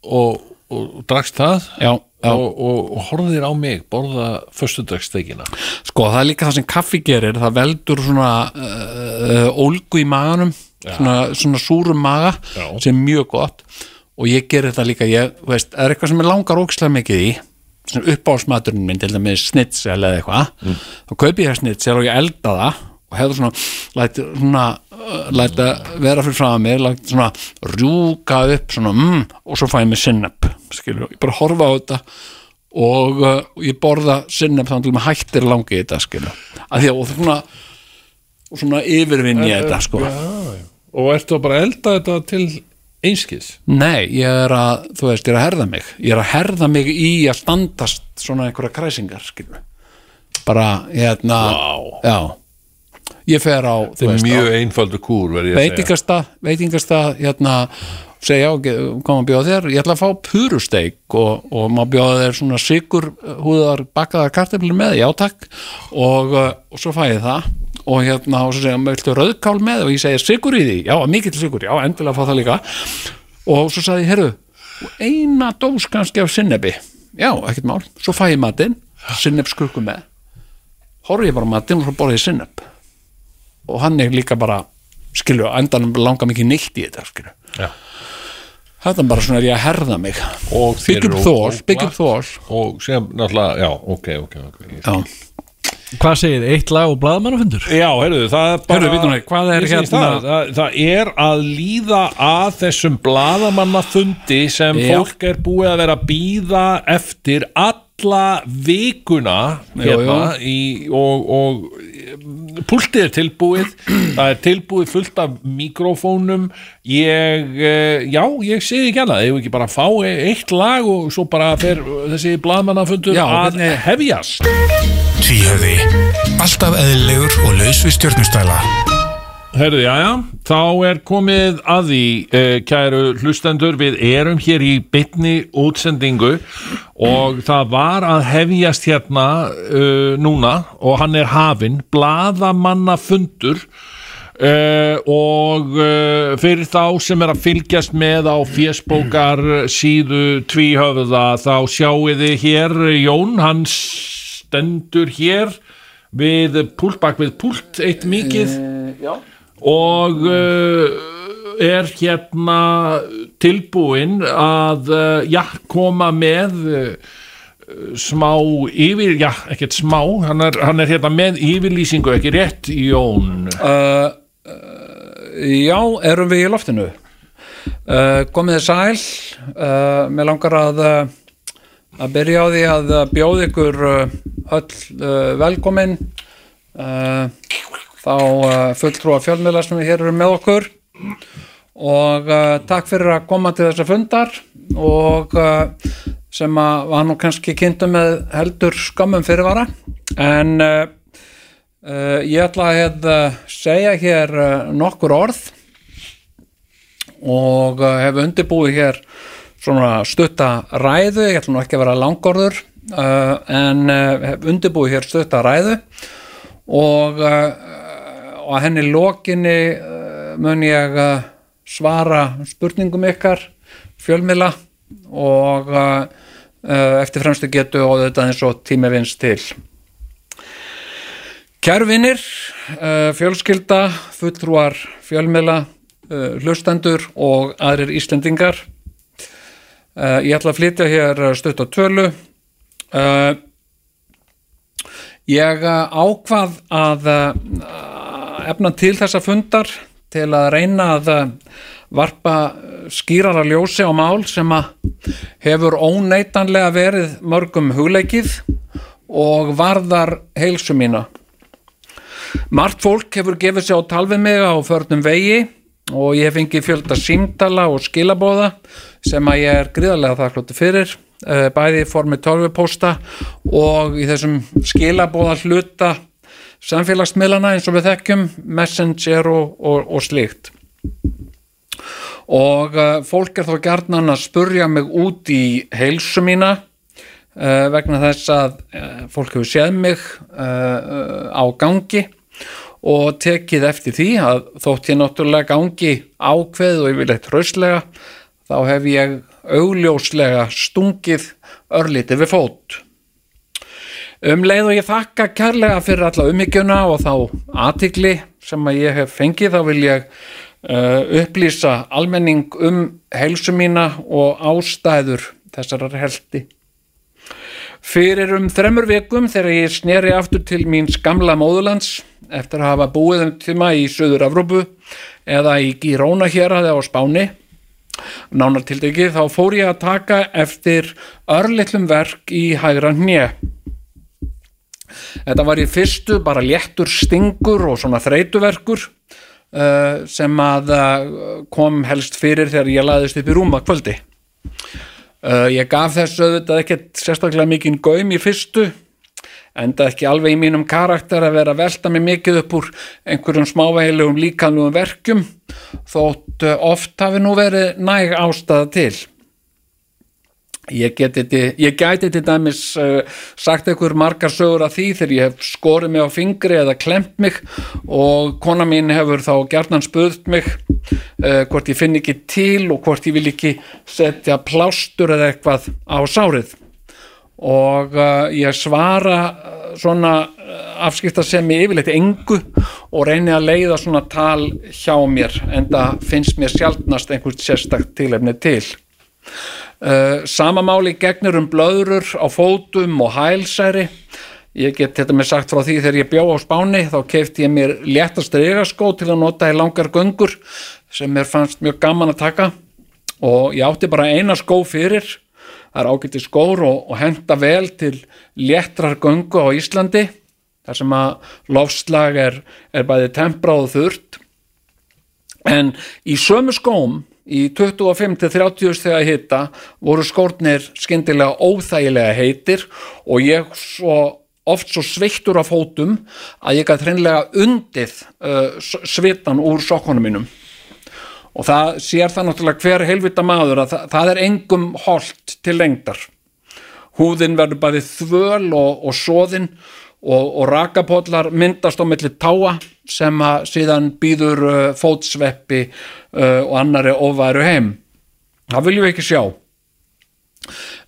Og, og, og drakst það? Já, já, og, og, og horfðir á mig borða föstudagssteikina Sko, það er líka það sem kaffi gerir það veldur svona uh, ólgu í maganum svona, svona súrum maga Já. sem er mjög gott. Og ég gerir þetta líka ég, veist, það er eitthvað sem ég langar ókslega mikið í svona uppáhalsmaturinn minn til dæmis snitsel eða eitthvað. Mm. þá kaupi ég snitsel og ég elda það og hefur svona, læti svona uh, læti vera fyrir frá mér læti svona rjúka upp svona, mm, og svo fæ ég mig sinnep skilur, ég bara horfa á þetta og uh, ég borða sinnep þannig til maður hættir langi í þetta skilur að því að og svona og svona yfirvinn ég þetta sko. Og ertu að bara elda þetta til einskis? Nei, ég er að, þú veist, ég er að herða mig. Ég er að herða mig í að standast svona einhverja kræsingar skilur bara, hérna Vá. já, ég fer á veist, á- mjög einfaldur kúr veitingasta, veitingasta hérna, segja koma að bjóða þér. Ég ætla að fá purusteik og, og maður bjóða þér svona sigur húðar bakkaðar kartefli með, já takk. Og, uh, og svo fæ ég það. Og hérna, og svo segja, viltu rauðkál með? Og ég segja sigur í því, já, mikill sigur já, endilega fá það líka. Og svo sagði ég, heyrðu, og eina dós kannski af sinnebi, já, ekkert mál. Svo fæ ég matinn, sinnebskurku með. Horf ég bara á matinn og svo borði ég sinneb og hann er líka bara skilju, á endanum langar mikið neitt í þetta skilju Já. þetta er bara svona er ég að herða mig. Ó- þól, upp þól og sem náttúrulega, já, ok, ok, ok. Já, Hvað segir, eitt lag og blaðmannafundur? Já, heyrðu, það er bara Heyrðu, bíddu nú, hvað er hérna- það, það, það er að líða að þessum blaðamannafundi sem Já. fólk er búið að vera að býða eftir alla vikuna hérna, Í, og, og púltið er tilbúið það er tilbúið fullt af mikrofónum ég, eh, já, ég segi ekki annað ég vil ekki bara fá eitt lag og svo bara fer þessi blaðamannafundur Já, að hefjast Tvíhöfði. Alltaf eðlilegur og laus við stjórnustæla. Herðu, já, já, þá er komið að því, uh, kæru hlustendur, við erum hér í bytni útsendingu og það var að hefjast hérna uh, núna og hann er hafinn, blaðamannafundur Uh, og uh, fyrir þá sem er að fylgjast með á fésbókar síðu tvíhöfða þá sjáu þið hér Jón, hann stendur hér við púlt bak við púlt eitt mikið já. Og uh, er hérna tilbúinn að uh, já, koma með uh, smá yfir, já, ekkert smá hann er, hann er hérna með yfirlýsingu ekki rétt, Jón? Uh, uh, já, erum við í loftinu? Uh, komið þið sæl? Mér langar að að byrja á því að bjóða ykkur öll velkomin. Uh, þá uh, fulltrúa fjölmiðla sem við hér eru með okkur. Og uh, takk fyrir að koma til þessa fundar og uh, sem að var nú kannski kynntu með heldur skammum fyrirvara. En ég ætla að hérna, segja hér nokkur orð og uh, hef undirbúið hér svona stutta ræðu, ég ætla nú ekki að vera langorður en uh, hef undirbúið hér stutt að ræðu. Og, og að henni lokinni uh, mun ég uh, svara spurningum ykkar fjölmila og uh, eftir fremstu getu og þetta eins og tími vinst til Kærvinir, uh, fjölskylda, fulltrúar fjölmila, hlustendur og aðrir Íslendingar ég ætla að flytja hér stutt á tölu. Ég ákvað að efna til þessa fundar til að reyna að uh, varpa skýrara ljósi á mál sem að hefur óneitanlega verið mörgum hugleikið og varðar heilsu mína. Margt fólk hefur gefið sér á tal við mig á förnum vegi og ég hef fengið fjölda símtala og skilabóða sem að ég er gríðarlega þakklóti fyrir eh, bæði í formi tölvupósta og í þessum skilabóða hluta samfélagsmiðlana eins og við þekkjum messenger og, og, og slíkt og uh, fólk er þó gjarnan að spurja mig út í heilsu mína uh, vegna þess að uh, fólk hefur séð mig á gangi og tekið eftir því að þótt ég náttúrulega gangi ákveð og yfirleitt hrauslega þá hef ég augljóslega stungið örlítið við fót. Um leið og ég þakka kærlega fyrir alla umhyggjuna og þá aðtikli sem að ég hef fengið þá vil ég uh, upplýsa almenning um heilsu mína og ástæður þessarar heldi. Fyrir um þremur vikum þegar ég sneri aftur til míns gamla móðurlands eftir að hafa búið um tíma í Suður Evrópu eða í Giróna hér aðeins á Spáni nánar tildegi þá fór ég að taka eftir örlittlum verk í hægra hnje þetta var í fyrstu bara léttur stingur og svona þreytuverkur uh, sem að uh, kom helst fyrir þegar ég laðist upp í rúma kvöldi. Uh, ég gaf þessu auðvitað ekkert sérstaklega mikinn gaum í fyrstu enda ekki alveg í mínum karakter að vera að velta mig mikið upp úr einhverjum smávægilegum líkanlegum verkjum þótt uh, oft hafi nú verið næg ástæða til ég, geti, ég gæti til dæmis uh, sagt einhver margar sögur af því þegar ég hef skorið mig á fingri eða klemt mig og kona mín hefur þá gjarnan spöðt mig uh, hvort ég finn ekki til og hvort ég vil ekki setja plástur eða eitthvað á sárið. Og uh, ég svara svona afskipta sem ég yfirleitt engu og reyni að leiða svona tal hjá mér en það finnst mér sjálfnast einhvert sérstakt tilefni til uh, sama máli gegnur um blöðrur á fótum og hælsæri. Ég get þetta með sagt frá því þegar ég bjó á Spáni þá kefti ég mér léttast regaskó til að nota í langar göngur sem mér fannst mjög gaman að taka. Og ég átti bara eina skó fyrir það er ágætti skór og, og henda vel til léttrar göngu á Íslandi þar sem að lofslag er, er bæði temprað og þurrt. En í sömu skóm í 25-30 þegar hitta voru skórnir skyndilega óþægilega heitir og ég svo oft svo sveittur af fótum að ég gæti hreinlega undið uh, svitan úr sokkunum mínum. Og það sér það náttúrulega hver heilvita maður að það, það er engum holt til lengdar. Húðin verður bæði þvöl og, og soðin og, og rakapollar myndast á milli táa sem að síðan býður uh, fótsveppi uh, og annari ofæru heim. Það viljum við ekki sjá.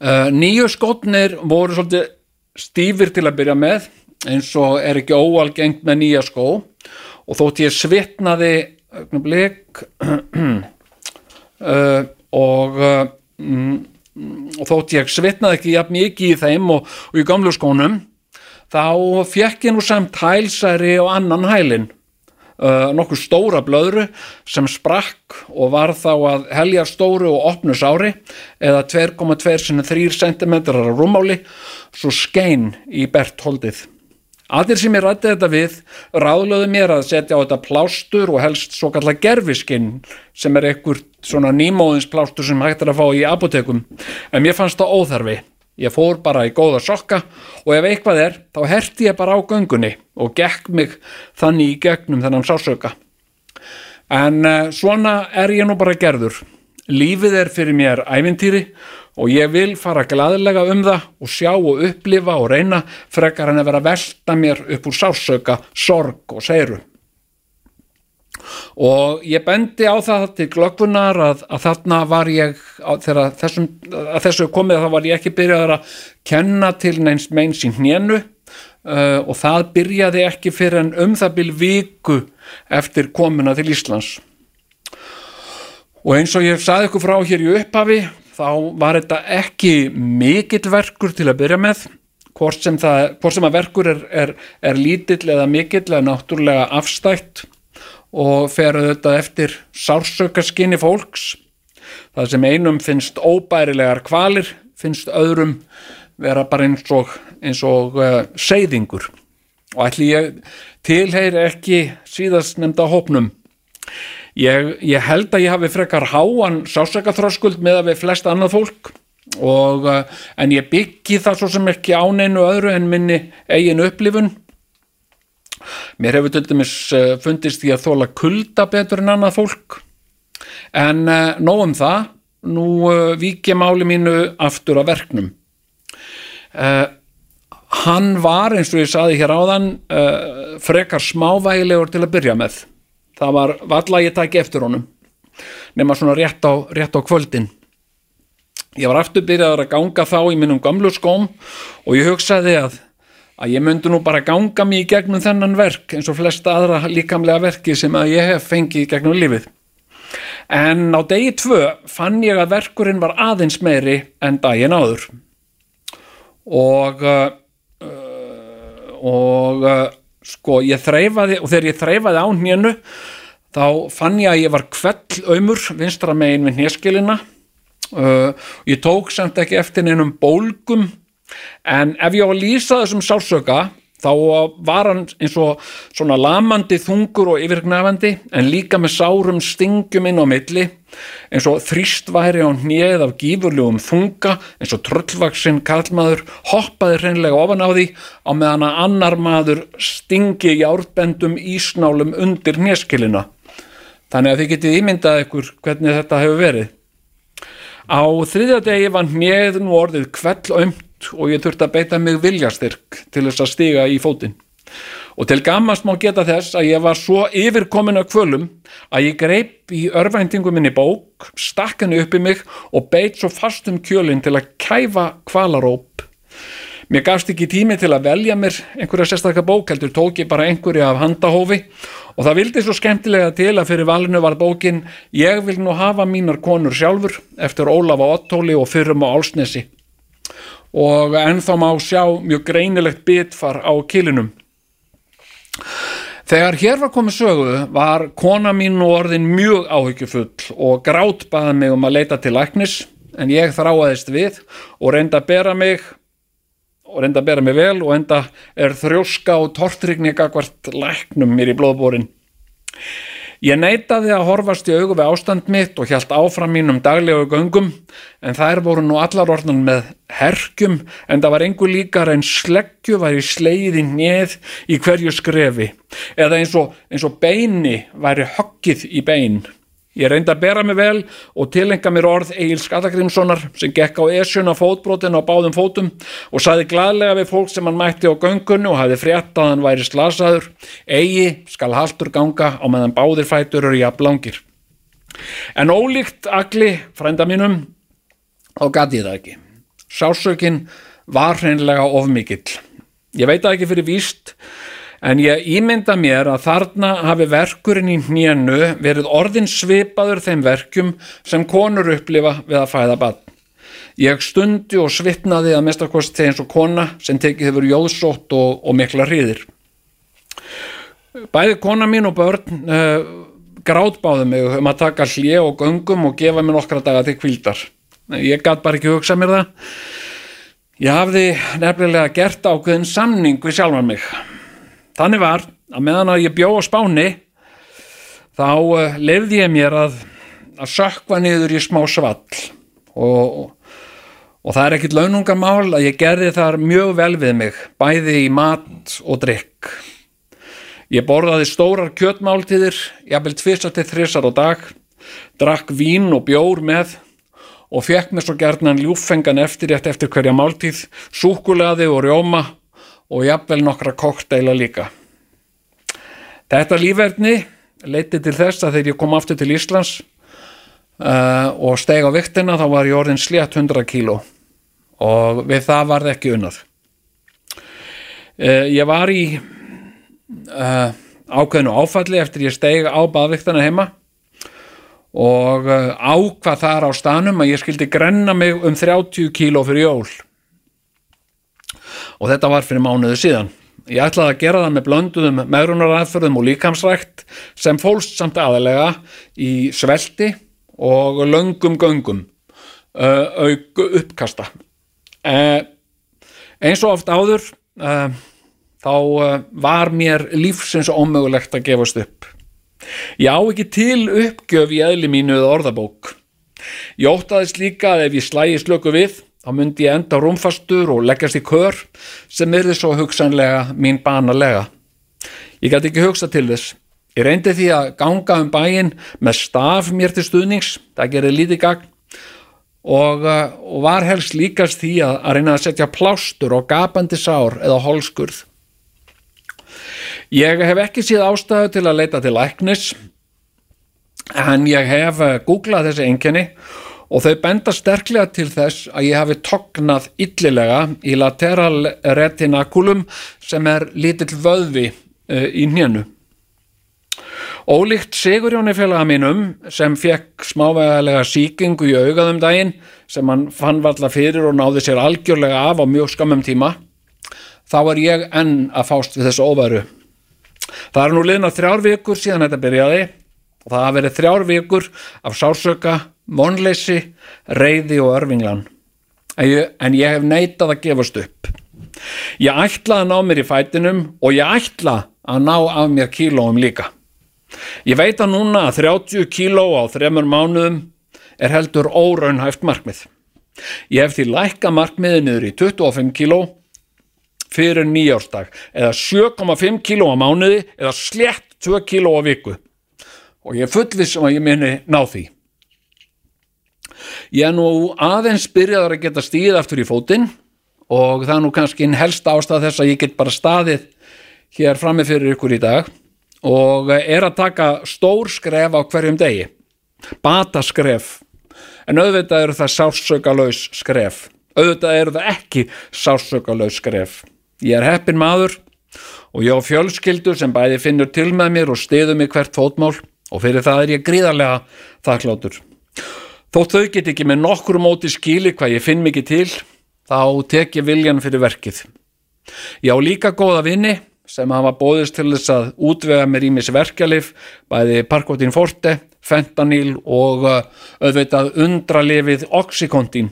Uh, nýju skotnir voru svolítið stífir til að byrja með eins og er ekki óalgengt með nýja skó. Og þótt ég svitnaði augnablik uh, og uh, mm, og þótt ég svitnaði ekki jafn mikið í þeim og, og í gamlu skónum þá fekk ég nú samt hælsæri og annan hælin uh, nokkuð stóra blöðru sem sprakk og var þá að helja stóru og opnu sári eða 2,2 sinni 3 cm rúmáli svo skein í bert holdið Allir sem ég rætti þetta við ráðlöðu mér að setja á þetta plástur og helst svo kallar gerfiskinn sem er ekkert svona nýmóðins plástur sem hægt er að fá í apotekum en mér fannst það óþarfi. Ég fór bara í góða sokka og ef eitthvað er þá herti ég bara á göngunni og gekk mig þannig í gegnum þennan sásöka. En uh, svona er ég nú bara gerður. Lífið er fyrir mér ævintýri og ég vil fara glaðlega um það og sjá og upplifa og reyna frekar en að vera að velta mér upp úr sásauka, sorg og seiru. Og ég bendi á það til glöggvunar að, að þarna var ég, þegar þessum, þessu komið þá var ég ekki byrjaður að kenna til neins meins í hnénu uh, og það byrjaði ekki fyrir en um það byl viku eftir komuna til Íslands. Og eins og ég saði ykkur frá hér í upphafi, þá var þetta ekki mikill verkur til að byrja með, hvort sem, það, hvort sem að verkur er, er, er lítill eða mikill eða náttúrulega afstætt og fer þetta eftir sársökaskinni fólks. Það sem einum finnst óbærilegar kvalir, finnst öðrum vera bara eins og, eins og uh, seyðingur. Og ætli ég tilheyri ekki síðast nefnda hópnum. Ég, ég held að ég hafi frekar háan sásakaþröskuld með að við flest annað fólk og, uh, en ég byggi það svo sem ekki á neinu öðru en minni eigin upplifun mér hefur til dæmis uh, fundist því að þóla kulda betur en annað fólk. En uh, nóg um það. Nú vík ég máli mínu aftur að verknum. Uh, hann var eins og ég saði hér áðan uh, frekar smávægilegur til að byrja með. Það var valla ég tæki eftir honum nema svona rétt á, rétt á kvöldin. Ég var aftur byrjaður að ganga þá í minnum gamlu skóm og ég hugsaði að að ég myndi nú bara ganga mig í gegnum þennan verk eins og flesta aðra líkamlega verki sem að ég hef fengið í gegnum lífið. En á degi tvö fann ég að verkurinn var aðeins meiri en daginn áður. Og uh, og uh, sko ég þreifaði og þegar ég þreifaði á hnénu þá fann ég að ég var kvell ömur vinstra megin við hneskilina uh, ég tók samt ekki eftir neinum bólgum en ef ég á að lýsa þessum sársöka þá var hann eins og svona lamandi þungur og yfirgnafandi en líka með sárum stingum inn á milli eins og þrýst væri á hnið af gífurlegum þunga eins og tröllvaksinn kallmaður hoppaði hreinlega ofan á því á meðan að annar maður stingi í árbendum ísnálum undir hneskilina þannig að þið getið ímyndað ykkur hvernig þetta hefur verið. Á þriðja degi var hnið nú orðið kvell ömt og ég þurfti að beita mig viljastyrk til þess að stiga í fótinn. Og til gammast má geta þess að ég var svo yfirkomin af kvölum að ég greip í örvæntingum minni bók, stakk henni upp í mig og beit svo fast um kjölinn til að kæfa kvalaróp. Mér gafst ekki tími til að velja mér einhverja sérstakka bók, heldur tók ég bara einhverja af handahófi og það vildi svo skemmtilega til að fyrir valinu var bókin Ég vil nú hafa mínar konur sjálfur eftir Ólafa Ottóli og fyrrum á Álsnesi og ennþá má sjá mjög greinilegt bitfar á kilinum. Þegar hér var komið sögu var kona mín og orðin mjög áhyggjufull og grátt baði mig um að leita til læknis en ég þráaðist við og reynda að bera mig og reynda að bera mig vel og enda er þrjóska og tortrygni gagvart læknum mér í blóðbórin. Ég neytaði að horfast í augu við ástand mitt og hjælt áfram mínum daglegu göngum en þær voru nú allar orðan með herkjum en það var engu líkar en sleggju væri sleiði neð í hverju skrefi eða eins og, eins og beini væri höggið í bein. Ég reyndi að bera mig vel og tilenga mér orð Egil Skallagrimssonar sem gekk á esjuna fótbrotin á báðum fótum og saði gladlega við fólk sem hann mætti á göngunni og hafði frétt að hann væri slasaður. Egi skal haldur ganga á meðan báðir fætur eru jafn langir. En ólíkt agli frænda mínum þá gati ég það ekki. Sásökin var hreinlega of mikill. Ég veit það ekki fyrir víst en ég ímynda mér að þarna hafi verkurinn í hnénu verið orðin svipaður þeim verkjum sem konur upplifa við að fæða bann. Ég stundi og svitnaði að mestakosti eins og kona sem tekið hefur jóðsótt og, og mikla hríðir. Bæði kona mín og börn uh, grátbáðu mig um að taka hlje og göngum og gefa mér nokkra daga til kvildar. Ég gæt bara ekki hugsa mér það. Ég hafði nefnilega gert ákveðin samning við sjálfan mig. Þannig var að meðan að ég bjó á spáni þá uh, lefði ég mér að, að sökva niður í smá svall og, og það er ekkit launungarmál að ég gerði þar mjög vel við mig, bæði í mat og drikk. Ég borðaði stórar kjötmáltíðir, jafnvel tvisar til þrisar á dag, drakk vín og bjór með og fekk mér svo gerðnan ljúffengan eftirrétt eftir hverja máltíð, súkulaði og rjóma og jafnvel nokkra kokteila líka. Þetta lífverðni leiti til þess að þegar ég kom aftur til Íslands uh, og steg á viktina þá var ég orðin slétt 100 kíló og við það var það ekki unnað. Uh, ég var í uh, ákveðinu áfalli eftir ég steg á baðviktana heima og ákvað þar á stanum að ég skildi grenna mig um 30 kíló fyrir jól og þetta var fyrir mánuðu síðan. Ég ætlaði að gera það með blönduðum meðrunaraðförðum og líkamsrækt sem fólst samt aðalega í svelti og löngum göngum uh, auk uppkasta. Uh, eins og oft áður uh, þá var mér lífsins ómögulegt að gefast upp. Ég á ekki til uppgjöf í eðli mínu eða orðabók. Ég óttaðist líka að ef ég slægi slöku við, þá myndi ég enda rúmfastur og leggjast í kör sem er þið svo hugsanlega mín banalega. Ég gæti ekki hugsa til þess. Ég reyndi því að ganga um bæin með staf mér til stuðnings, það gerði lítið gagn og, uh, og var helst líkast því að, að reyna að setja plástur og gapandi sár eða holskurð. Ég hef ekki síð ástæðu til að leita til læknis en ég hef eh, googlað þessi einkenni og þau benda sterklega til þess að ég hafi tognað illilega í lateral retinaculum sem er lítill vöðvi uh, í hnénu. Ólíkt Sigurjóni félaga mínum sem fekk smávegalega síkingu í augaðum daginn sem hann fann valla fyrir og náði sér algjörlega af á mjög skammum tíma þá er ég enn að fást við þessu óværu. Það er nú liðna þrjár vikur síðan þetta byrjaði og það hafa verið þrjár vikur af sársöka, vonleysi, reyði og örvinglan. En ég, hef neitað að gefast upp. Ég ætla að ná mér í fætinum og ég ætla að ná af mér kílóum líka. Ég veit að núna að 30 kíló á þremur mánuðum er heldur óraunhæft markmið. Ég hef því lækka markmiðið niður í 25 kíló fyrir nýjárstag eða 7,5 kíló á mánuði eða slett 2 kíló á viku og ég fullvis sem að ég minni ná því. Ég er nú aðeins byrjaðar að geta stíð aftur í fótinn og það er nú kannski einn helsta ástæð þess að ég get bara staðið hér frammi fyrir ykkur í dag og er að taka stór skref á hverjum degi, bata skref, en auðvitað eru það sársökalaus skref, auðvitað eru það ekki sársökalaus skref. Ég er heppin maður og ég á fjölskyldu sem bæði finnur til með mér og stiður mig hvert fótmál og fyrir það er ég gríðarlega þakkláttur. Þótt þau get ekki með nokkur móti skíli hvað ég finn mikið til, þá tek ég viljan fyrir verkið. Ég á líka góða vini sem hafa bóðist til þess að útvega mér ímis verkjalif, bæði Parkotin Forte, Fentanyl og uh, auðvitað undralifið Oxycontin.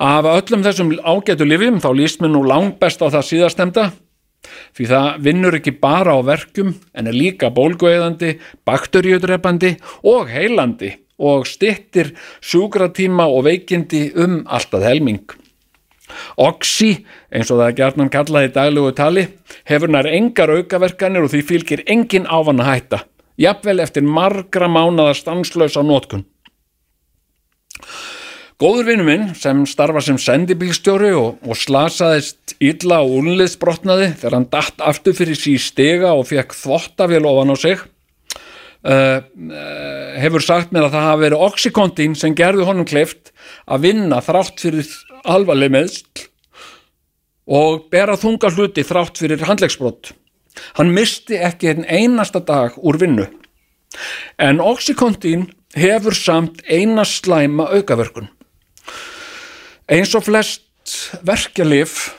Af öllum þessum ágætu lifjum þá líst mér nú langt best á það síðastemda því það vinnur ekki bara á verkum en er líka bólgueðandi, bakterjöðrepandi og heilandi og stittir sjúkratíma og veikindi um alltaf helming. Oxy, eins og það er gærnan kallaði daglugu tali, hefur nær engar aukaverkanir og því fylgir engin áfanna hætta, jafnvel eftir margra mánada stanslösa nótkun. Góður vinnu minn sem starfa sem sendibílstjóri og, og slasaðist illa og únliðsbrotnaði þegar hann datt aftur fyrir sí stega og fekk þvottavél ofan á sig uh, uh, hefur sagt mér að það hafi verið oxykontin sem gerði honum kleift að vinna þrátt fyrir alvarleg meðsl og bera þunga hluti þrátt fyrir handlegsbrott. Hann misti ekki einn einasta dag úr vinnu. En oxykontin hefur samt eina slæma aukaverkun eins og flest verkjalif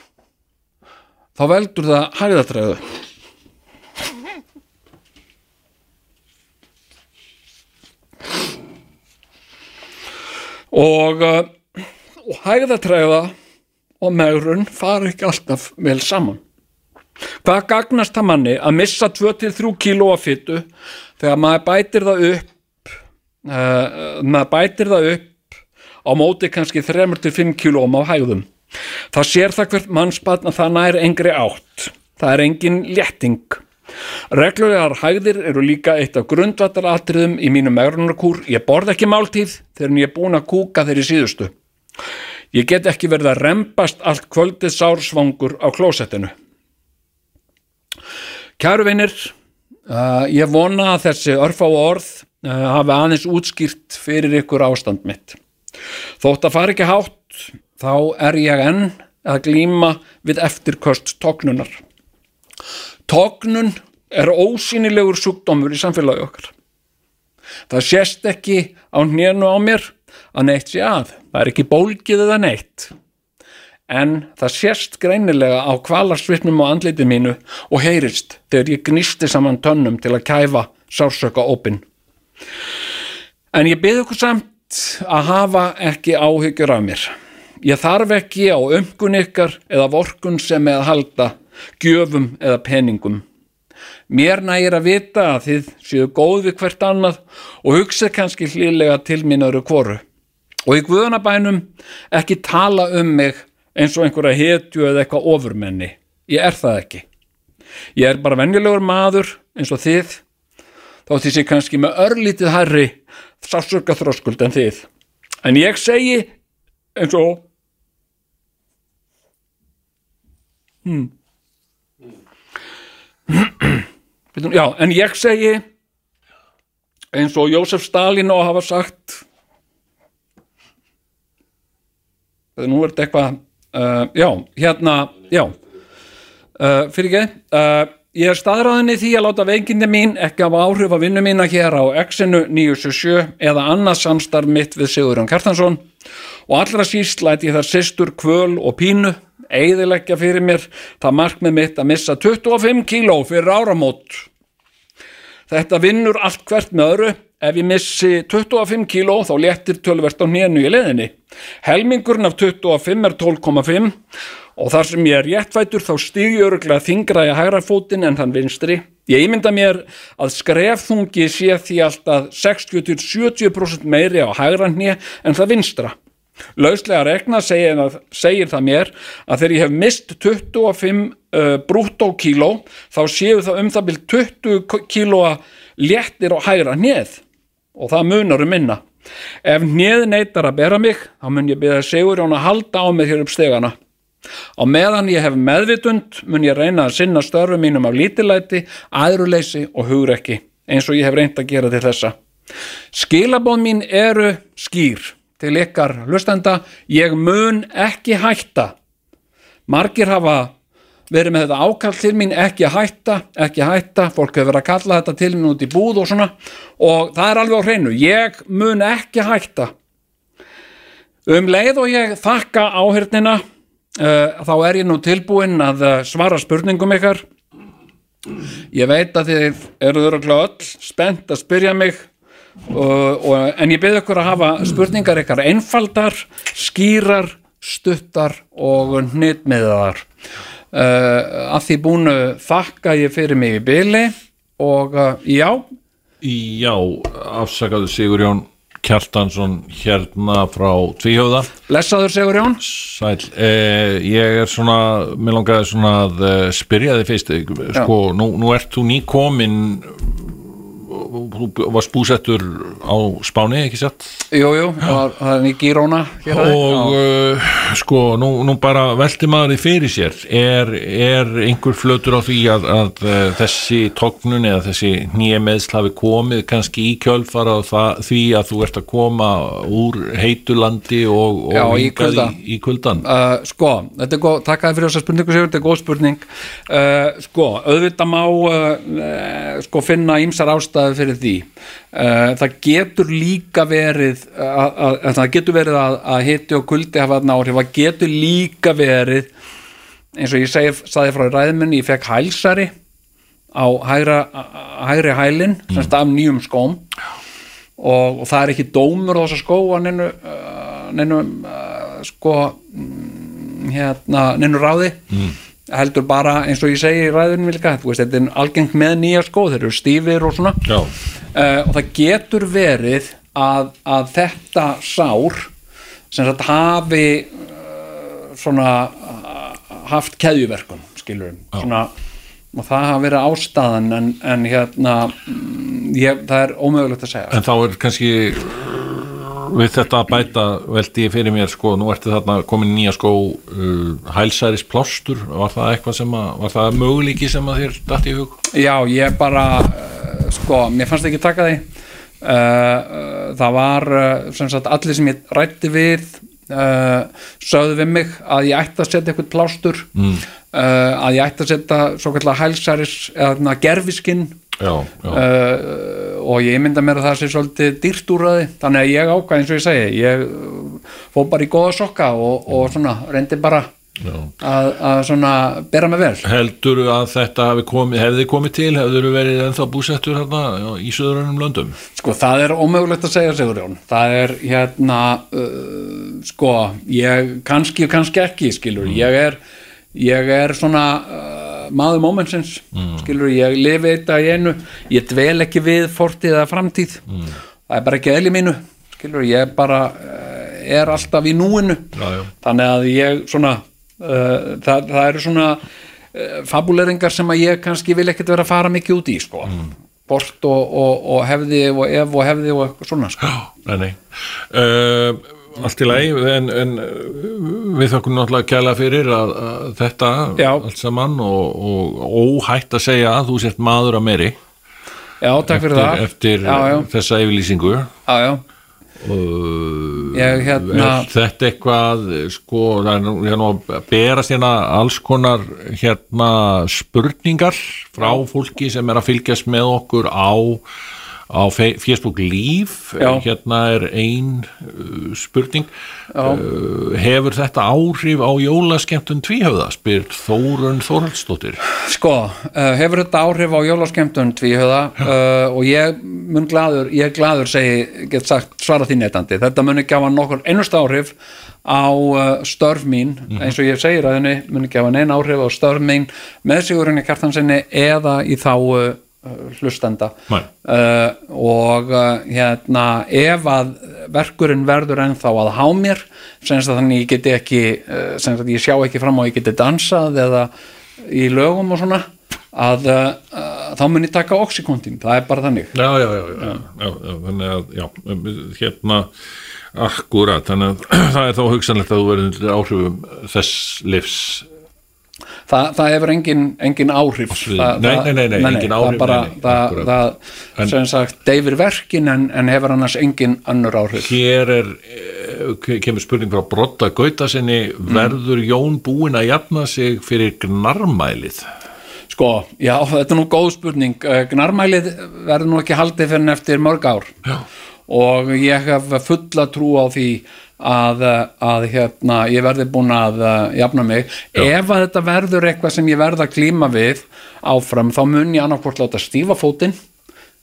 þá veldur það hæðatræðu og, uh, og hæðatræða og megrun fara ekki alltaf vel saman hvað gagnast það manni að missa 2-3 kíló af fyttu þegar maður bætir það upp uh, maður bætir það upp á móti kannski 3-5 kílóm á hægðum. Það sér það hvert mannspann að það nær engri átt. Það er engin létting. Reglulegar hægðir eru líka eitt af grundvattaratriðum í mínum megrunarkúr. Ég borð ekki máltíð þegar ég er búin að kúka þeirri síðustu. Ég get ekki verið að rembast allt kvöldið sársvangur á klósettinu. Kæru vinir, uh, ég vona að þessi örfá orð uh, hafi aðeins útskýrt fyrir ykkur ástand mitt. Þótt að fara ekki hátt, þá er ég enn að glíma við eftirköst tóknunar. Tóknun er ósýnilegur sjúkdómur í samfélagi okkar. Það sést ekki á hnénu á mér að neitt sé að. Það er ekki bólgið eða neitt. En það sést greinilega á kvalarsvitnum á andliti mínu og heyrist þegar ég gnisti saman tönnum til að kæfa sársöka opinn. En ég byrði ykkur samt að hafa ekki áhyggjur af mér. Ég þarf ekki á umgun ykkar eða vorkun sem með halda, gjöfum eða peningum. Mér nægir að vita að þið séu góð við hvert annað og hugsa kannski hlýlega til mín öru kvoru. Og í guðanabænum ekki tala um mig eins og einhverja hetju eða eitthvað ofurmenni. Ég er það ekki. Ég er bara venjulegur maður eins og þið, þá því sé kannski með örlítið herri sásöka þróskuld en þið. En ég segi eins og hmm. Já, en ég segi eins og Jósef Stalin og hafa sagt nú er þetta eitthvað uh, já, hérna, já uh, fyrir ekki uh, ég er staðræðinni því að láta veikindi mín ekki af áhrif að vinnu mína hér á X-inu 977 eða annað samstarf mitt við Sigurðan Kjartansson. Og allra síst læti ég þar sýstur kvöl og pínu eigðileggja fyrir mér það markmið mitt að missa 25 kíló fyrir áramót. Þetta vinnur allt hvert með öru ef ég missi 25 kíló þá léttir tölvert á nénu í leðinni helmingurinn af 25 er 12,5 og þar sem ég er réttvætur þá stýgi öruglega þingra í hægra fótinn en þann vinstri. Ég ímynda mér að skrefþungi sé því alltaf 60-70% meiri á hægra hné en það vinstra Lauslega regna segir, segir það mér að þegar ég hef mist 25 uh, brúttókíló þá séu það um það byrj 20 kílóa léttir og hægra hneð og það munar um minna. Ef hneð neytar að bera mig þá mun ég byrja segur jón að halda á mig hér upp stegana. Á meðan ég hef meðvitund mun ég reyna að sinna störfu mínum af lítilæti, aðruleysi og hugrekki eins og ég hef reynd að gera til þessa. Skilabóð mín eru skýr til ykkar hlustenda, ég mun ekki hætta. Margir hafa verið með þetta ákall til mín, ekki hætta, ekki hætta, fólk hefur verið að kalla þetta til mín út í búð og svona og það er alveg á hreinu, ég mun ekki hætta. Um leið og ég þakka áhyrnina, uh, þá er ég nú tilbúinn að uh, svara spurningum ykkar. Ég veit að þið eru öll spennt að spyrja mig og, og, en ég byrði okkur að hafa spurningar ykkar einfaldar, skýrar stuttar og hnitmiðar uh, að því búinu þakka ég fyrir mig í byli og uh, já. Já, afsakaðu Sigur Jón Kjartansson hérna frá Tvíhjóða Blessaður Sigur Jón. Sæl, eh, ég er svona mér langaði svona að eh, spyrja þig fyrst sko, nú, nú ert þú nýkomin þú varst búsettur á Spáni, ekki sett? Jú, jú, það er nýg Gíróna og uh, sko, nú, nú bara velti maður því fyrir sér. Er, er einhver flötur á því að, að uh, þessi tóknun eða þessi nýja meðsl hafi komið kannski í kjölfara því að þú ert að koma úr heitulandi og, og Já, í kulda. í, í kuldan uh, Sko, þetta er góð, takk að fyrir þessa spurningu Sigur, þetta er góð spurning. Uh, Sko, auðvitað má uh, sko finna ímsar ástæðu fyrir því. Uh, það getur líka verið að, að, að það getur verið að, að hitti og kuldi hafa þarna áhrif, það getur líka verið eins og ég segi, saði frá ræðmenni, ég fekk hælsari á hægra, hægri hælin mm. semst af nýjum skóm. Og, og það er ekki dómur á þessa skó að neinu, uh, neinu uh, sko mm, hérna, neinu ráði. Mm heldur bara eins og ég segi í ræðunum vilka, veist, þetta er algengt með nýja skó þeir eru stífir og svona. Uh, og það getur verið að, að þetta sár sem sagt hafi uh, svona haft keðjuverkun skilur svona og það hafa verið ástæðan en, en hérna mm, ég, það er ómögulegt að segja. En þá er kannski við þetta að bæta veldi ég fyrir mér sko, nú ertu þarna komin nýja skó uh, hælsæris plástur var það eitthvað sem að, var það möguleiki sem að þér datt í hug? Já, ég bara uh, sko, mér fannst ekki taka því uh, uh, það var uh, sem sagt allir sem ég rætti við uh, sögðu við mig að ég ætti að setja eitthvað plástur mm. að ég ætti að setja svo kallar hælsæris eða gerfiskinn Já, já, uh, og ég mynda mér að það sé svolítið dýrt úr það þannig að ég ákvað eins og ég segi ég uh, fór bara í góða sokka og, og svona reyndi bara að, að svona bera mig vel. Heldur að þetta komið, hefði komið til, hefur verið ennþá búsettur hérna í söðurunum löndum? sko það er ómögulegt að segja Sigurjón. Það er hérna uh, sko ég kannski og kannski ekki skilur ég er ég er svona uh, maður mómensins skilur ég lifi eitt að í einu ég dvel ekki við fortið eða framtíð það er bara ekki eðli mínu skilur ég bara uh, er alltaf í núinu Já, já. þannig að ég svona uh, það, það eru svona uh, fabuleringar sem að ég kannski vil ekkert vera að fara mikið út í sko bort og, og, og hefði og ef og hefði og eitthvað svona sko. Nei, nei. Uh, allt í lagi, en, en uh, við þökkum náttúrulega kæla fyrir að, að þetta Já. allt saman og, og óhætt að segja að þú sért maður að meiri. Já, takk fyrir það. eftir já, já, þessa yfirlýsingu. Já, já. Ég, hérna- er þetta eitthvað sko, það er nú að berast hérna alls konar hérna spurningar frá fólki sem er að fylgjast með okkur á á Facebook Líf Já. hérna er ein uh, spurning. Uh, hefur þetta áhrif á jólaskemmtun tvíhöfða? spyr Þórun Þórhaldsdóttir sko, uh, hefur þetta áhrif á jólaskemmtun tvíhöða uh, og ég mun gladur, ég gladur segi, get sagt, svara því netandi þetta mun ekki hafa nokkur einust áhrif á störf mín. Eins og ég segir að henni mun ekki hafa neina áhrif á störf mín með sigurinn kjartansinni eða í þá hlustenda. Uh, og uh, hérna ef að verkurinn verður ennþá að há mér þannig ég geti ekki uh, ég sjá ekki fram á að ég geti dansað eða í lögum og svona að þá mun ég taka oxykontin, það er bara þannig. Já, já, já, já, já, já, þannig að já, hérna akkurat, þannig að það er þá hugsanlegt að þú verður áhrifum þess livs Þa, það hefur engin, engin áhrif. Það, Nei, nei, nei, nei, engin áhrif, bara, nei, nei, það, það sem sagt deyfir verkin en, en hefur annars engin önnur áhrif. Hér er eh, kemur spurning frá Brotta Gauta sinni verður Jón búinn að jafna sig fyrir gnarmælið? Sko, já, þetta er nú góð spurning. Eh, Gnarmælið verður nú ekki haldið fyrir eftir mörg ár. Já. Og ég hef fulla trú á því að, eh, að hérna, ég verði búin að uh, jafna mig. Ef að þetta verður eitthvað sem ég verð að klíma við áfram, þá mun ég annarkvort láta stífa fótinn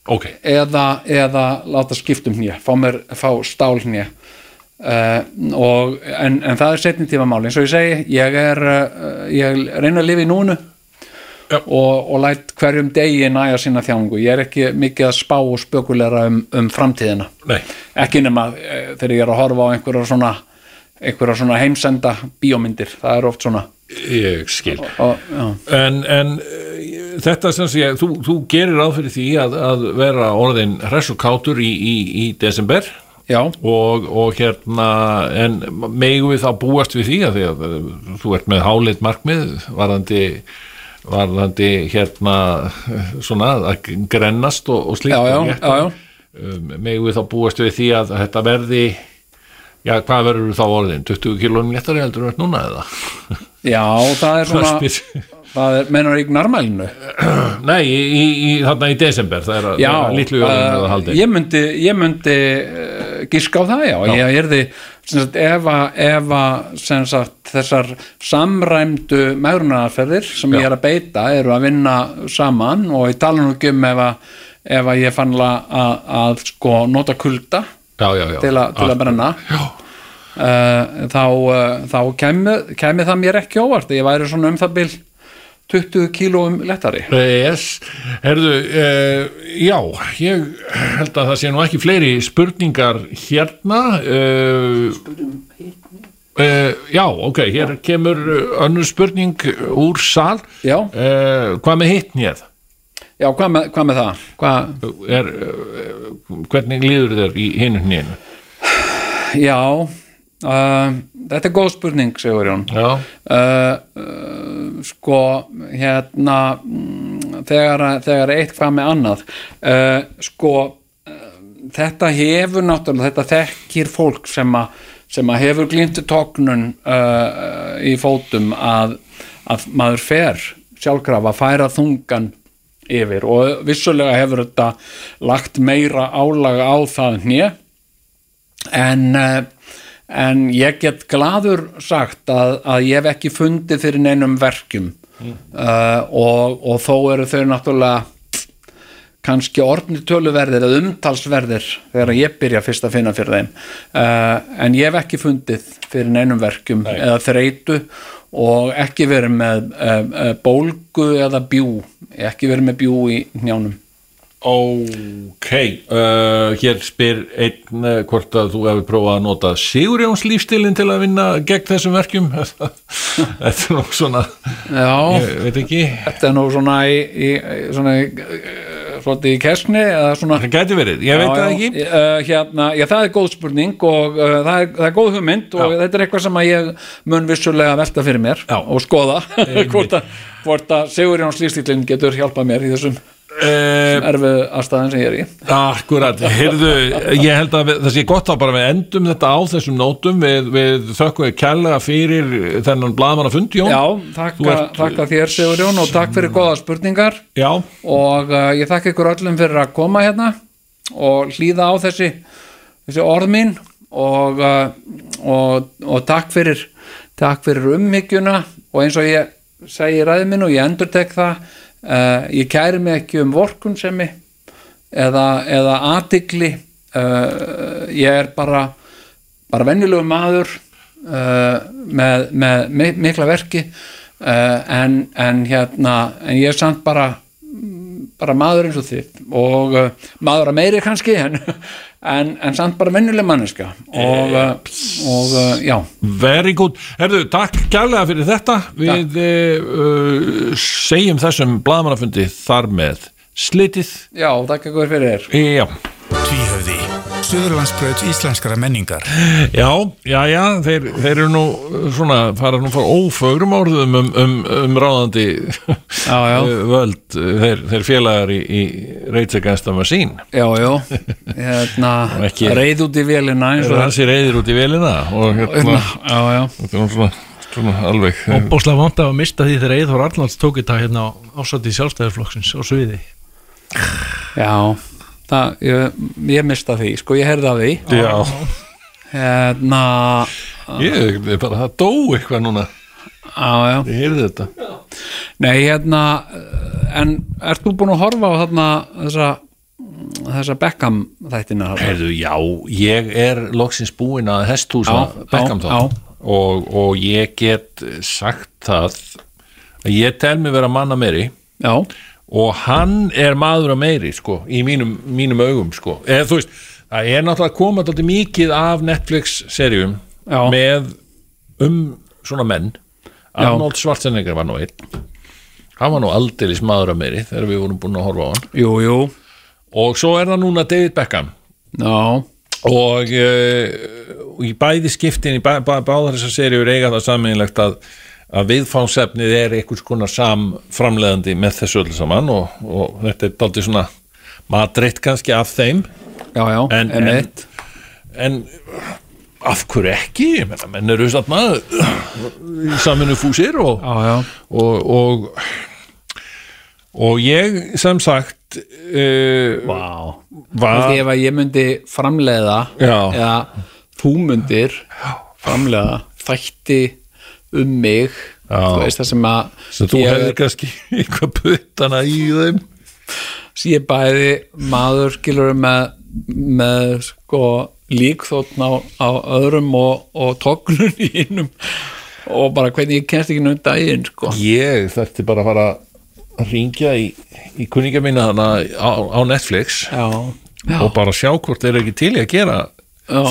ok, eða, eða láta skiptum hnjö, fá fá stál hnjö Uh, og, en, en það er setni tíma máli eins og ég segi, ég er uh, ég reyna að lifa í núnu Já. Og, og læt hverjum degi næja sína þjángu, ég er ekki mikið að spá og spökulera um, um framtíðina. Nei. Ekki nema uh, þegar ég er að horfa á einhverja svona einhverja svona heimsenda bíómyndir, það er oft svona. Ég skil. Og, já, en, en eh, þetta sem sé þú, þú gerir ráð fyrir því að, að vera orðin hress og kátur í, í, í desember. Og, og hérna en megum við þá búast við því að því að eh, þú ert með háleit markmið varðandi varðandi hérna svona að grennast og, og já. Um, megum við þá búast við því að þetta verði já, hvað verður þá orðin? 20 kilónum léttari heldur en núna eða? Já, það er svona það er, menur ekki narmælinu nei, í, í, í, þarna í desember það er að Já, uh, að haldi ég myndi, myndi uh, gíska á það, já, Já. ég erði sagt, ef að, þessar samræmdu megrunarferðir sem Já. ég er að beita eru að vinna saman og ég tala nú ekki um ef að, ef að ég fann að, að, sko nota kulda já, já, til, a, til að brenna. Uh, þá, uh, þá kemi, kemi það mér ekki óvart. Ég væri svona um það bil 20 kílóum lettari Yes, herðu, uh, já, ég held að það sé nú ekki fleiri spurningar hérna. Uh, Uh, já, ok, hér kemur uh, önnur spurning úr sal Já. uh, Hvað með hitt nér? Já, hvað með, hvað með það? Hvað, Er, uh, hvernig líður þér í hinu nénu? já, uh, þetta er góð spurning, segur Jón. Uh, uh, sko, hérna, mm, þegar, þegar eitt hvað með annað, uh, sko, uh, þetta hefur náttúrulega, þetta þekkir fólk sem að sem að hefur glýntu tóknun uh, í fótum að, að maður fer sjálfkrafa að færa þungan yfir. Og vissulega hefur þetta lagt meira álaga á það hnið en, eh, en ég get gladur sagt að, að ég hef ekki fundið fyrir neinum verkjum. Uh, og, og þó eru þau náttúrulega kannski orðni töluverðir eða umtalsverðir þegar ég byrja fyrst að finna fyrir þeim. Uh, en ég hef ekki fundið fyrir neinum verkjum Nei. eða þreytu og ekki verið með uh, uh, bólgu eða bjú ekki verið með bjú í njánum ok uh, Hér spyr einn uh, hvort að þú hefur prófað að nota Sigurjóns lífstilin til að vinna gegn þessum verkjum? Þetta er nú svona Já, ég veit ekki. Þetta er nú svona í, í, svona í, í kerskni Það gæti verið, ég veit Já, það ekki. Uh, hérna, já, það er góð spurning og uh, það, er, það er góð hugmynd og Já. þetta er eitthvað sem að ég mun vissulega velta fyrir mér Já. og skoða hvort að, að Sigurjóns lífstílinn getur hjálpað mér í þessum uh, erfu aðstæðan sem ég er í. Akkurat, heyrðu, ég held að við- það sé gott að bara við endum þetta á þessum nótum við, við þökkum við kærlega fyrir þennan blaðmanna fund, Jón. Já, Þú þakka, ert- þakka þér Sigurjón og takk fyrir góða spurningar. Já, og uh, ég þakka ykkur öllum fyrir að koma hérna og hlýða á þessi, þessi orð mín. Og, uh, og, og takk fyrir takk fyrir umhyggjuna. Og eins og ég segi í ræðið minn og ég endur tek það uh, ég kæri mig ekki um vorkunsemi eða, eða athygli. Uh, ég er bara bara venjulegu maður uh, með, með mi- mikla verki. En, en hérna en ég er samt bara bara maður eins og þitt og maður að meiri kannski en, en, en samt bara venjuleg manneska og, uh, og uh, já, very good. Herðu, takk kærlega fyrir þetta. Við uh, segjum þessum blaðmannafundi þar með slitið. Já, takk ykkur fyrir Já, Tvíhöfði, Suðurlandsbraut íslenskara menningar. Já, já, já þeir, þeir eru nú svona fara nú fara ófögrum orðum um, um, um ráðandi já, já, uh, völd þeir, þeir félagar í, í the Machine. Já, já. Hérna, reið út í og er hansi reyðir út í velina og hérna, já, já, þetta er nú svona, svona alveg Óbáslega vant að mista því þegar Eithor Arnalds tók þetta hérna ásætti sjálfstæðarflokksins á sviði. Já það, ég, ég mista því, sko ég heyrði af því. Já, hérna ég bara það dó eitthvað núna. Já, já. Ég heyrði þetta. Nei, hérna, en ert þú búin að horfa á þarna þessa, þessa Beckham þættina? þarna? Heyrðu, já, ég er loksins búinn að hesthúsa Já, Beckham já, þá. og, og ég get sagt það að ég tel mig vera manna meiri. Já, og hann er maður að meiri sko, í mínum, mínum augum sko. eða þú veist, það er náttúrulega komað alltaf mikið af Netflix-serjum Já. með um svona menn. Arnold Schwarzenegger var nú einn. Hann var nú aldeilis maður að meiri þegar við vorum búin að horfa á hann. Jú, jú, og svo er það núna David Beckham. Já, og uh, í bæði skiptin í bá, bá, báðar þessar seríur eiga það saminlegt að, að viðfánsefnið er einhvers konar samframleðandi með þessu öll saman og, og þetta er daldið svona matreitt kannski af þeim. Já, já, En- en, en- en af hverju ekki? Menna menn eru satt maður í saminu fúsir og, Já, já, og, og og ég sem sagt uh, var Því ef að ég myndi framleiða Já. eða þú myndir framleiða þætti um mig Já. þú veist það sem að sem þú ég hefði kannski eitthvað puttana í þeim sé bæði maður skilur með, með sko líkþóttn á, á öðrum og, og tóknun í innum og bara hvernig ég kennst ekki náttúrulega daginn sko. ég þurfti bara að fara að ringja í, í kunninga mína þarna á, á Netflix já, já, og bara sjá hvort þeir eru ekki til í að gera.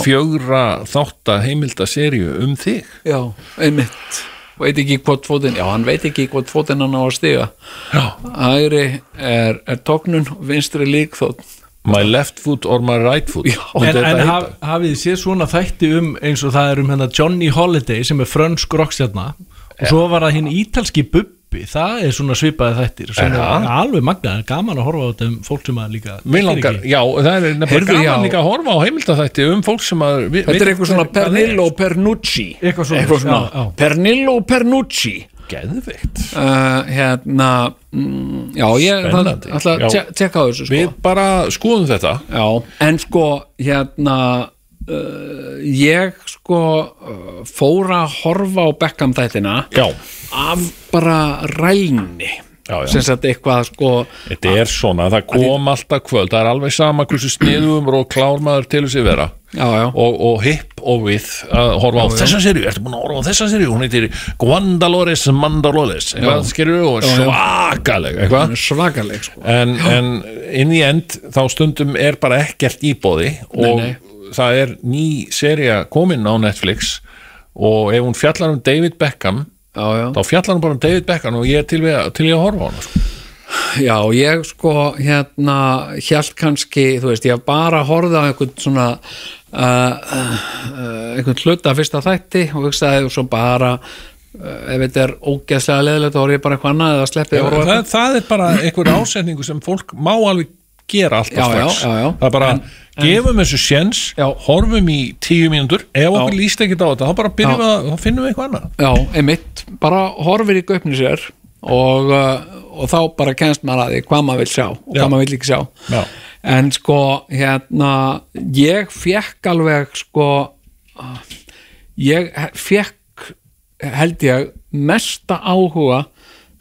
Fjögra þátta heimilda seríu um þig. Já, einmitt. Veit ekki hvort fótinn, já hann veit ekki hvort fótinn hann á að stiga. Hægri er, er tóknun vinstri lík þótt My left foot or my right foot. Já. En, en haf, hafið þið séð svona þætti um eins og það er um hérna Johnny Holiday sem er frönsk rockstjarna og svo var það hinn ítalski Bubbi það er svona svipaði þættir sem Er er það? alveg magnað, gaman að horfa á þetta um fólk sem að líka langar, já, það er nefnilega Heyrðu, gaman já. líka að horfa á heimildaþætti um fólk sem að vi- þetta veit er eitthvað svona er. Pernillo Pernucci Eitthvað svona, svona. já, já. Pernillo Pernucci Geðveikt uh, hérna mm, já ég ætla að tekka á þessu sko. Við bara skoðum þetta Já, en sko hérna uh, ég sko uh, fór að horfa á Beckham þættina Já, af bara já. sem sagt eitthvað sko þetta er svona, það kom alltaf kvöld. Það er alveg sama hversu sniðum og klármaður til þessi vera. Já, já, og, og hipp og við að horfa á þessa serju, ertu búin að horfa á þessa serju hún heitir Guandalores Mandalores. Eitthvað skilur og Já, já. svakaleg eitthvað. Svakaleg sko. En, en inn í end þá stundum er bara ekkert íbóði og Nei, það er ný seria komin á Netflix og ef hún fjallar um David Beckham já, já. þá fjallar hún bara um David Beckham og ég er til, við, til ég að horfa á hana sko. já, ég sko hérna hjælt kannski, þú veist, ég bara horfði á einhvern svona uh, uh, einhvern hluta fyrsta þætti og hugsaði svo bara uh, ef þetta er ógeðslega leðilegt þá er ég bara eitthvað annað eða sleppið það, það er bara einhver ásetningu sem fólk má alveg gera alltaf strax. það er bara, gefum þessu sjens horfum í tíu mínútur. Ef okkur líst ekkert á þetta, þá bara byrjum við þá finnum við eitthvað annað. Já, einmitt, bara horfir í göpni sér og, uh, og þá bara kennst maður að því hvað maður vil sjá og hvað maður vil ekki sjá. Já. en sko, hérna ég fekk alveg sko ég fekk held ég mesta áhuga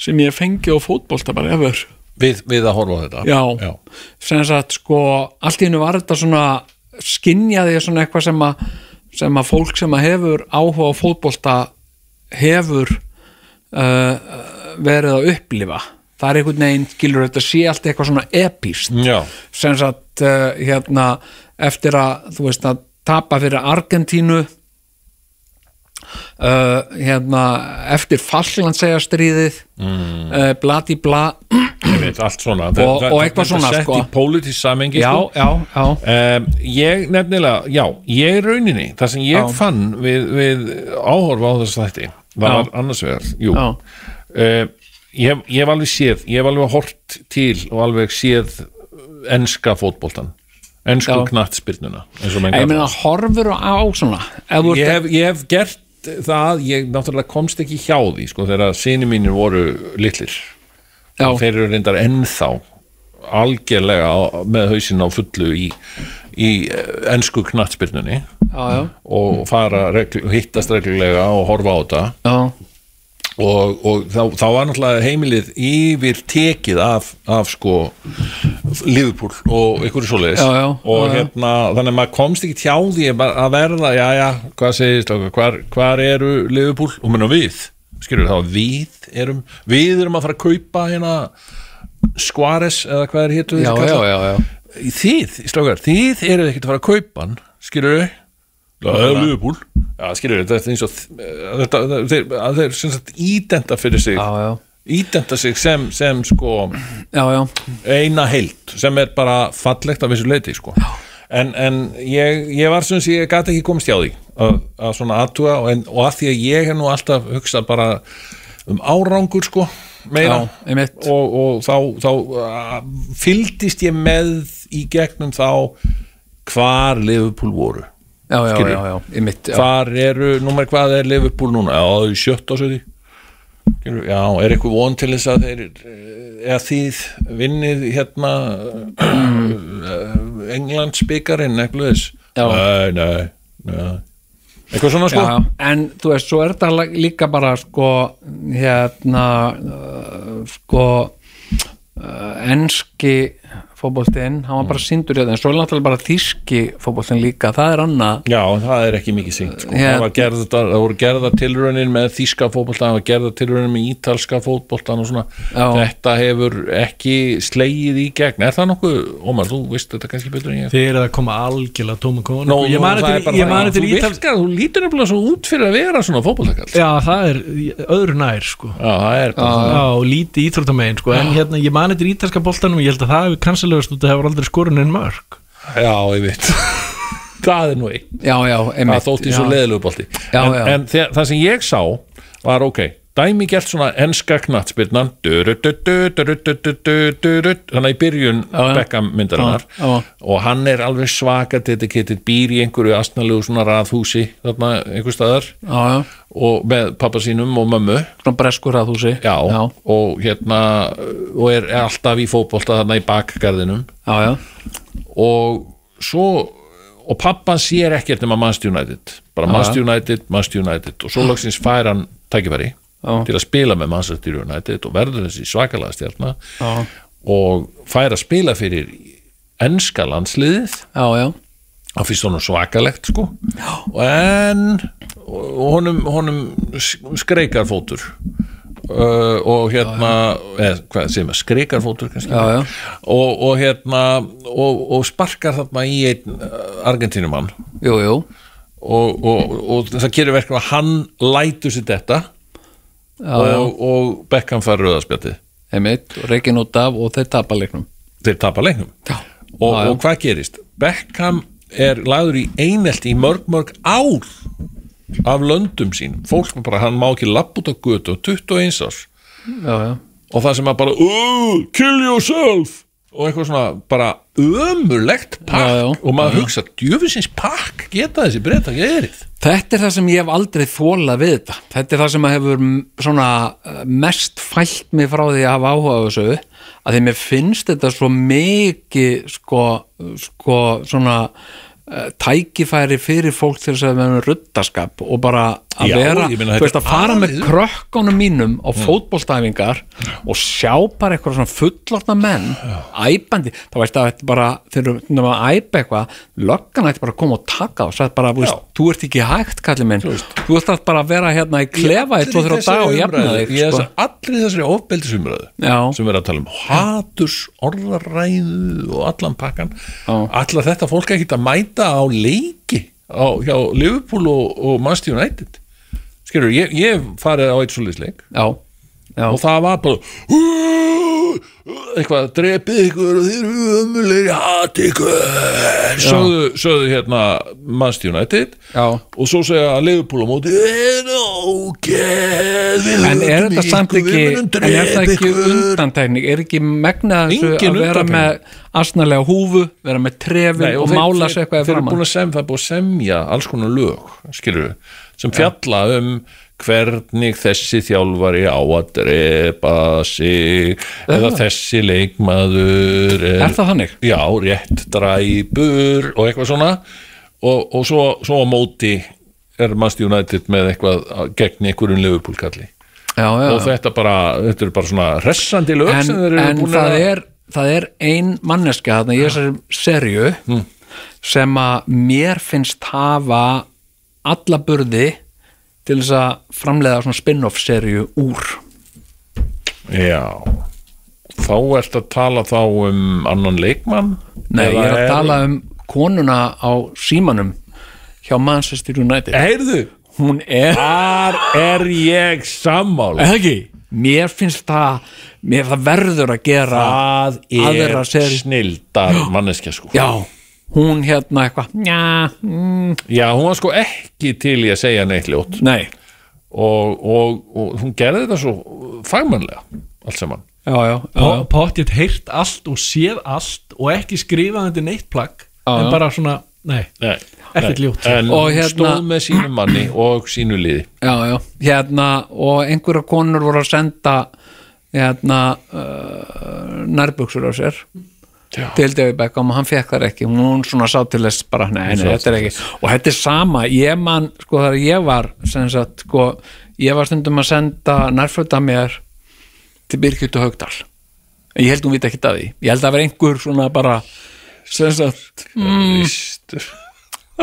sem ég fengi á fótbolta bara efur við, við að horfa á þetta Já, Já. sem sagt sko allt í hennu var þetta svona skinjaði svona eitthvað sem að sem að fólk sem að hefur áhuga á fótbolta hefur uh, verið að upplifa það er einhvern veginn, skilur þetta sé allt eitthvað svona epíst Já. sem sagt uh, hérna eftir að þú veist að tapa fyrir Argentínu uh, hérna eftir Falklandsegjastríðið mm. uh, bladi bla Ég veit, allt svona Og- og eitthvað svona, sett sko. í pólitísk samengi já, sko. já, já um, ég nefnilega, já, ég rauninni það sem ég fann við, við áhorfa á þess það Já. var annars vegar, jú uh, ég, hef alveg séð ég hef alveg hort til og alveg séð Já. knattspyrnuna eins og menn ég meina horfur á svona ég hef, ég hef gert það, ég náttúrulega komst ekki hjá því sko, þegar sinni mínir voru litlir. Já, þeir eru reyndar ennþá algjörlega með hausinn á fullu í, í eh, ensku knattspyrnunni já, já, og fara regl, hittast reglulega og horfa á já, og, og þá, þá var náttúrulega heimilið yfir tekið af, af sko Liverpool og ykkur svoleiðis. Já, já, og já, hérna þannig að maður komst ekki hjá því að verða, já já, hvað segist hvar, hvar eru Liverpool? Og menn við, skilur þá við erum, við erum að fara að kaupa hérna Suárez eða hvað er já. þið, strákar, þið eruð ekkert að fara að kaupa hann, skilur þau það er Liverpool já, skilur þetta er eins og þetta, þeir, þeir sem sagt ídenta fyrir sig. Já, já. ídenta sig sem, sem sko já, eina heild sem er bara fallegt af þessu leiti sko. En, en ég, ég var sem sé, ég gæti ekki komast hjá því að, að svona aðtuga og, og að því að ég hef nú alltaf hugsað bara um árangur sko meira. Og, og þá, þá fylgdist ég með í gegnum þá hvar Liverpool voru já, já, já, já, í mitt hvar eru, númer hvað er Liverpool núna? Já, það er sjött á sér já, er eitthvað von til þess að þeir eh, eða þið vinnið hérna uh, Englands byggarinn eitthvað þess nei, nei, nei. Eitthvað svona sko? Já, en þú veist, svo er þetta líka bara sko, hérna uh, sko uh, enski fótboltinn, hann var bara sindur hérna, en svo er náttúrulega bara þíski fótboltinn líka, það er annað. Já, það er ekki mikið syngt sko. Hérna- það, það voru gerða tilraunin með þíska fótbolta, það var gerða tilraunin með ítalska fótboltan og svona. Já. þetta hefur ekki slegið í gegn. Er það nokkuð, Ómar, þú veist þetta kannski betur en ég? Þið eru að koma algjörlega tóma konu. Nó, Ég mani það er til, það. til þú, lítur nefnilega svo út fyrir að vera svona fótboltakall. Já, það kansilegast út að hefur aldrei skorun en mörg Já, ég veit. Það er nú einn Það einmitt. þótti svo leðilegu bolti. Já, en, já. en þe- það sem ég sá var ok, dæmi gert svona enska knattspyrnan þannig í byrjun. Beckham myndarinnar og hann er alveg svaka dedicated, býr í einhverju astnalegu svona raðhúsi þarna einhver staðar og með pappa sínum og mömmu svona breskur að já, og hérna og er alltaf í fótbolta þarna í bakgarðinum og svo og pappan sér ekkert nema Manchester United bara Manchester United, Manchester United og svo lagsins fær hann tækifæri Já. til að spila með Manchester United og verður þessi svakalega stjarna Já. og fær að spila fyrir enska landsliðið. Það finnst honum svakalegt sko. Og en honum, honum skreikar fótur. Uh, og hérna eða segir maður, skreikar fótur kannski? Já, já. Og, og hérna og, og sparkar þarna í einn uh, argentínumann. Og, og, það gerir verkum að hann lætur sér þetta. Og, og Beckham fær rauðaspjatið einmitt, reikin út af og þeir tapa leiknum. Þeir tapa leiknum? Já, og, Já, já. og hvað gerist? Beckham er lagður í einelt í mörg mörg ár af löndum sín fólk bara, hann má ekki lapp út á götu og 21 árs og það sem að bara kill yourself og eitthvað svona bara ömurlegt pakk Já, já. og maður hugsa, djöfisins pakk geta þessi breyta gerið Þetta er það sem ég hef aldrei þólað við þetta. Þetta er það sem hefur svona eh, mest fælt mig frá því að hafa áhuga á þessu að því mér finnst þetta svo mikið sko, sko svona eh, tækifæri fyrir fólk til þess að vera með ruddaskap og bara að Já, vera, þú veist, að fara með krökkunum mínum á fótbolstæfingar og sjá bara eitthvað svona fullortna menn æpandi, þá veist að þetta bara þeir eru nefnum að æpa eitthvað löggan ætti bara að koma og taka og sagði bara, veist, þú ert ekki hægt kallið minn, þú alltaf bara að vera hérna í klefa eitt og þrjá dag og jafna þig sko. allri þessari ofbeldisumræðu Já. sem við erum að tala um haturs, orðaræðu og allan pakkan allar þetta fólk ekki að mæta á leiki á, hjá Liverpool og, og Manchester United. Skilur, ég, ég farið á eitt svoleiðsleik já, já, og það var bara "Ú, eitthvað, drepið ykkur og þeir eru ömulegri hat ykkur sögðu, sögðu hérna Manchester United já. og svo segja Liverpool á móti ógeð við En er þetta samt ekki, við en er það ekki ykkur. undantekning, er ekki megnað þessu að vera með asnalega húfu, vera með trefin Nei, og, þeir- mála sig eitthvað í þeir eru framann búin að semja alls konar lög skilur sem fjalla um hvernig þessi þjálfari á að drepa sig eða þessi leikmaður er, Er það þannig? já, rétt dræpur og eitthvað svona og, og svo, svo á móti er Manchester United með eitthvað að- gegn einhverjum já, og þetta bara, þetta eru bara svona hressandi lög en, en það að er það er ein manneska þarna í þessari serju Mm. sem að mér finnst hafa alla burði til þess að framleiða svona spin-off serju úr. Já. Þá ertu að tala þá um annan leikmann? Nei, ég er að tala um konuna á símanum hjá Manchester United. Heyrðu, hún er þar er ég sammála. Mér finnst það mér það verður að gera Það er snildar manneskja sko. Já, hún hérna eitthvað já, mm, Já, hún var sko ekki til í að segja neitt ljótt nei og, og, og hún gerði þetta svo fagmannlega allt saman já, já, já. Pottið heyrt allt og séð allt og ekki skrifað undir neitt plagg en bara svona, nei Nei, Ekkert nei. ljótt. En hérna- stóð með sínum manni og sínu liði já, já, hérna og einhverja konur voru að senda hérna uh, nærbuxur á sér. Til David Beckham og hann fekk þar ekki. Hún svona sá til þess bara, nei, nei, sá þetta er ekki. Og þetta er sama, ég man, sko þegar ég var sagt, sko, ég var stundum að senda nærföta mér til og Haugdal ég held hún veit ekki að því. Ég held að vera einhver svona bara sem sagt, Ristur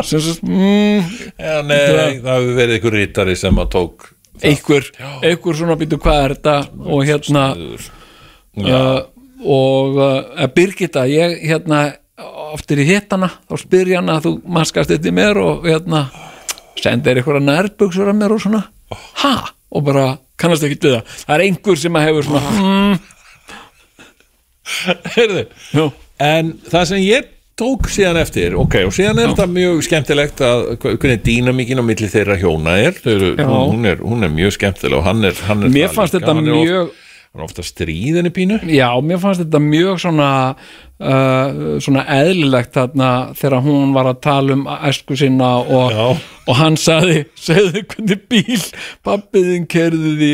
sem sagt mm, Já, nei, það hefur verið einhver rítari sem að tók einhver, einhver svona býtu hvað er þetta? Og hérna uh, og uh, Birgitta, ég hérna oftir í hittana, þá spyr ég hana þú maskast þetta í mér og hérna sendir einhverja nærbuxur að mér og svona, ha? og bara kannast ekki við það, það er einhver sem að hefur svona mm, Heyrðu, En það sem ég tók síðan eftir ok, og síðan er þetta mjög skemmtilegt að hvernig dýnamíkin á milli þeirra hjóna er, Já. hún, er hún er mjög skemmtileg og hann er, hann er mér fannst þetta mjög hann er ofta stríðinni pínu? Já, mér fannst þetta mjög svona uh, svona eðlilegt þarna þegar hún var að tala um æsku sinna og, og hann saði, segði hvernig bíl pappiðin kerði því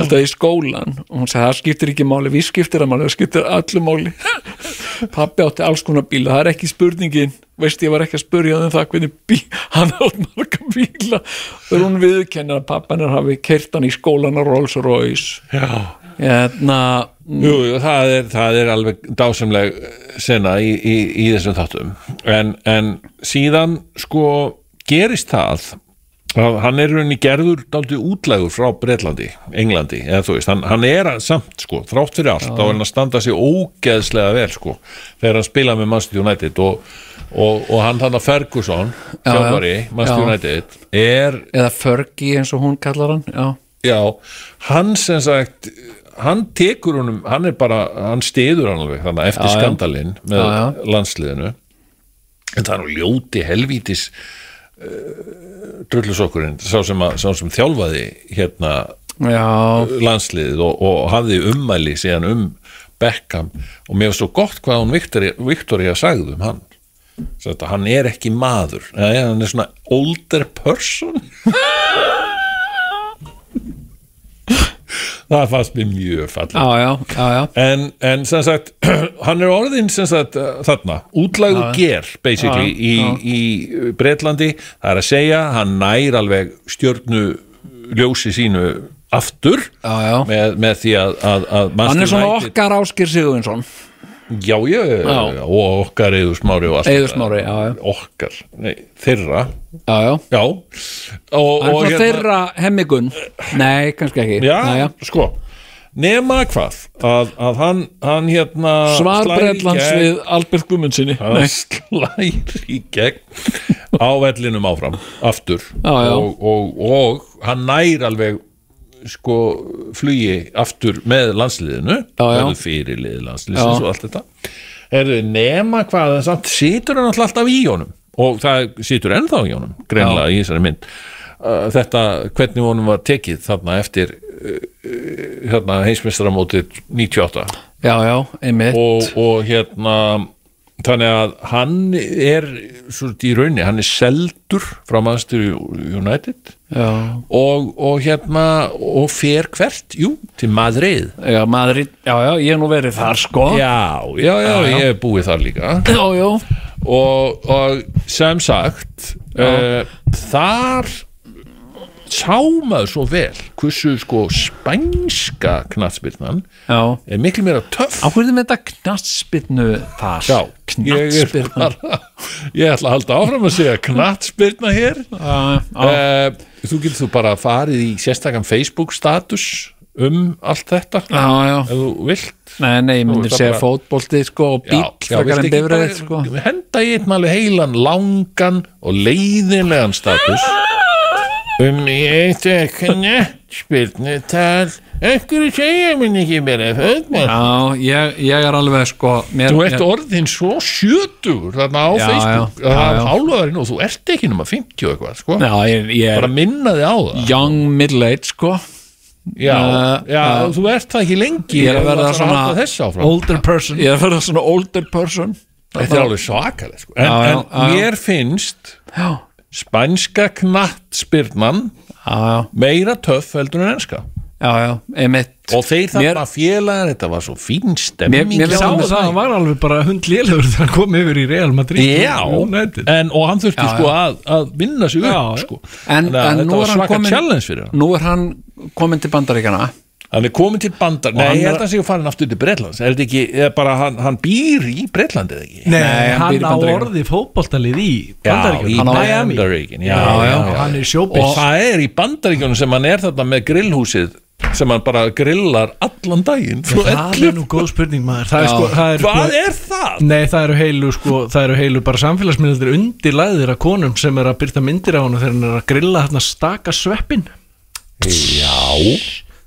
alltaf í skólan og hún sagði það skiptir ekki máli, við skiptir að máli það skiptir öllu máli. Pappi átti alls konar bíla, það er ekki spurningin. Veist ég var ekki að spurja um það hvernig bíl, hann átti marga bíla. Þegar hún viðkennir að pappanir hafi kert hann í skólan á Rolls Royce Já hérna Jú, það er, það er alveg dásamleg sena í, í, í þessum þáttum en, en síðan sko gerist það að hann er rauninni gerður dálítið útlægur frá Bretlandi, Englandi eða þú veist, hann, hann er samt sko þrátt fyrir allt, þá er hann að standa sig ógeðslega vel sko, þegar hann spila með Manchester United og, og, og hann þannig að Ferguson, Já, þjálfari já. Manchester. United, er eða Fergie eins og hún kallar hann já, Já, hann sem sagt hann tekur honum, hann er bara hann stiður hann alveg þannig eftir Já, skandalinn með Já, já. landsliðinu. En það er nú ljóti helvítis uh, drullusokkurinn sá sem, að, sá sem þjálfaði hérna landsliðið og, og hafði ummæli síðan um Beckham. Og mér var svo gott hvað hún Victoria, Victoria sagði um hann. Þetta, hann er ekki maður. Nei, hann er svona older person það fannst mér mjög fallið en, en sem sagt hann er orðin sem sagt uh, þarna útlægur ger basically í, í Bretlandi. Það er að segja, hann nær alveg stjörnu ljósi sínu aftur. Með, með því að, að, að hann er svona okkar Áskir Sigurvinsson já, já, já, og okkar Eður Smári og allt Eiður. Smári, já, já. okkar, nei, þeirra. Já, já, já. Og, og svona þeirra hemmigun nei, kannski ekki. Já, já. sko. Nema hvað, að, að hann, hann hérna Svar slær í Bretlands gegn- við Albert Gummundsinni hann slæri í gegn á vellinum áfram aftur. Já, já. Og, og, og hann nær alveg sko flugi aftur með landsliðinu Já, já. verður fyrirlið landsliðsins Já. og allt þetta. Er nema hvað en samt situr hann alltaf í honum. Og það situr ennþá í honum greinlega í þessari mynd. Uh, þetta hvernig honum var tekið þarna eftir uh, uh, hérna heimsmeistaramótið 98 já, já, einmitt. Og, og hérna þannig að hann er svo í raunni, hann er seldur frá Manchester United og, og hérna og fer hvert, jú, til Madrid. Já, maður, já, já, ég hef nú verið þar sko. Já, já, já, Já, ég hef búið þar líka. Já, já, og, og sem sagt uh, þar sá maður svo vel hversu sko spænska knattspyrnan já. er miklu meira töff. Með þetta knattspyrnu þar? Já, ég knattspyrnu bara ég ætla að halda áfram að segja knattspyrna hér. Já, uh, þú getur þú bara farið í sérstakann Facebook status um allt þetta já, já. ef þú vilt. Nei, nei, ég myndi Þú ert segja bara- fótbolti sko og bíl, frekar viltu en ekki bifræð bara sko. henda í einn alveg heilan langan og leiðinlegan status um ég eitthvað knattspyrnu tal. Einhverju segja mér ekki meira? Fötmann já, ég, ég er alveg sko mér, Þú ert mér, orðin svo sjötugur þarna á Já, Facebook. Já, að það já, já. hálfaðarinn og þú ert ekki nema 50 og eitthvað sko. já, ég, ég bara er minna þig á það. young middle age sko. Já, Uh, já, uh, þú ert það ekki lengi. ég er að verða svona older person. Ég er að vera svona older person. Þetta er alveg svakalega sko. en, Já, já, en já, já. mér finnst já, spænska knattspyrnan já, meira töff heldur en enska. Já, já, einmitt. Og þeir Mér- þarna félagar þetta var svo fín stemming. Mér sá það, hann var alveg bara hundlélegur þegar hann kom yfir í Real Madrid Já, en, og hann þurfti Já, sko já. að, að vinna sig upp Já, sko. En- að en þetta var svaka kominn- challenge fyrir hann. nú er hann komin til bandaríkjana hann er komin til bandar nei, hann ég held að hann sé farin aftur til Breitlands er þetta ekki, eða bara hann, hann býr í Breitlandi eða ekki? Nei, Nei, hann hann á orði fótboltalið í já, í Hann Bandaríkin já, Já, já. já, Hann er og sjóbis það er í Bandaríkjunum sem hann er þarna með grillhúsið sem hann bara grillar allan daginn Það 11 er nú góð spurning maður. Það er sko, það er hvað sko er það? Nei, það eru heilu, sko, það eru heilu bara samfélagsmyndir undirlæðir af konum sem er að byrta myndir á hann þegar hann er að grilla þarna staka sveppin já,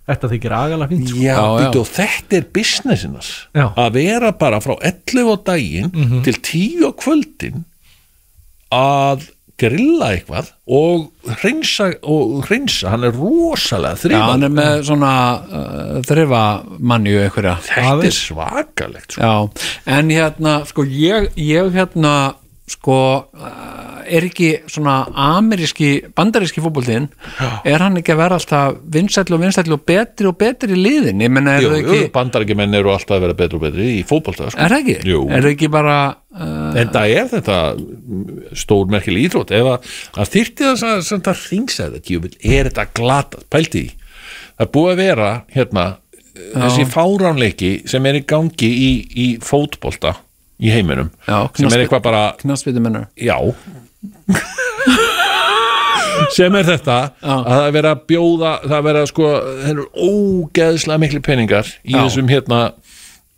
Þetta þykir agalega fínt sko. já, Já, já. og þetta er businessinnas Já. að vera bara frá 11 á daginn til 10 á kvöldin að grilla eitthvað og hreinsa, og hreinsa hann er rosalega Já, þrifandi hann er með svona uh, þrifa mannju einhverja þetta er svakalegt sko. Já, en hérna sko ég, ég hérna sko uh, er ekki svona ameríski, bandaríski fótboltinn er hann ekki að vera alltaf vinsætli og vinsætli og betri og betri í liðin ég menna er það ekki bandarækjumenn eru alltaf að vera betri og betri í fótbolta sko. er það ekki? Jú. er það ekki bara uh, en það er þetta stór merkileg íþrótt. Ef að, að þyrfti þess að sem það djúvill, er þetta glatað, pælti það búið að vera hérna þessi fáránleiki sem er í gangi í, í fótbolta í heiminum Já, sem er eitthvað bara, já sem er þetta að það er verið að bjóða það er að sko, það eru ógeðslega miklu peningar í Já. þessum hérna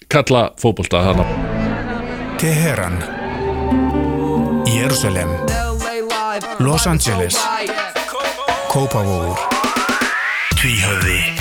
kalla fótbolta þarna. Teheran. Jerusalem. Los Angeles. Kópavogur. Tvíhöfði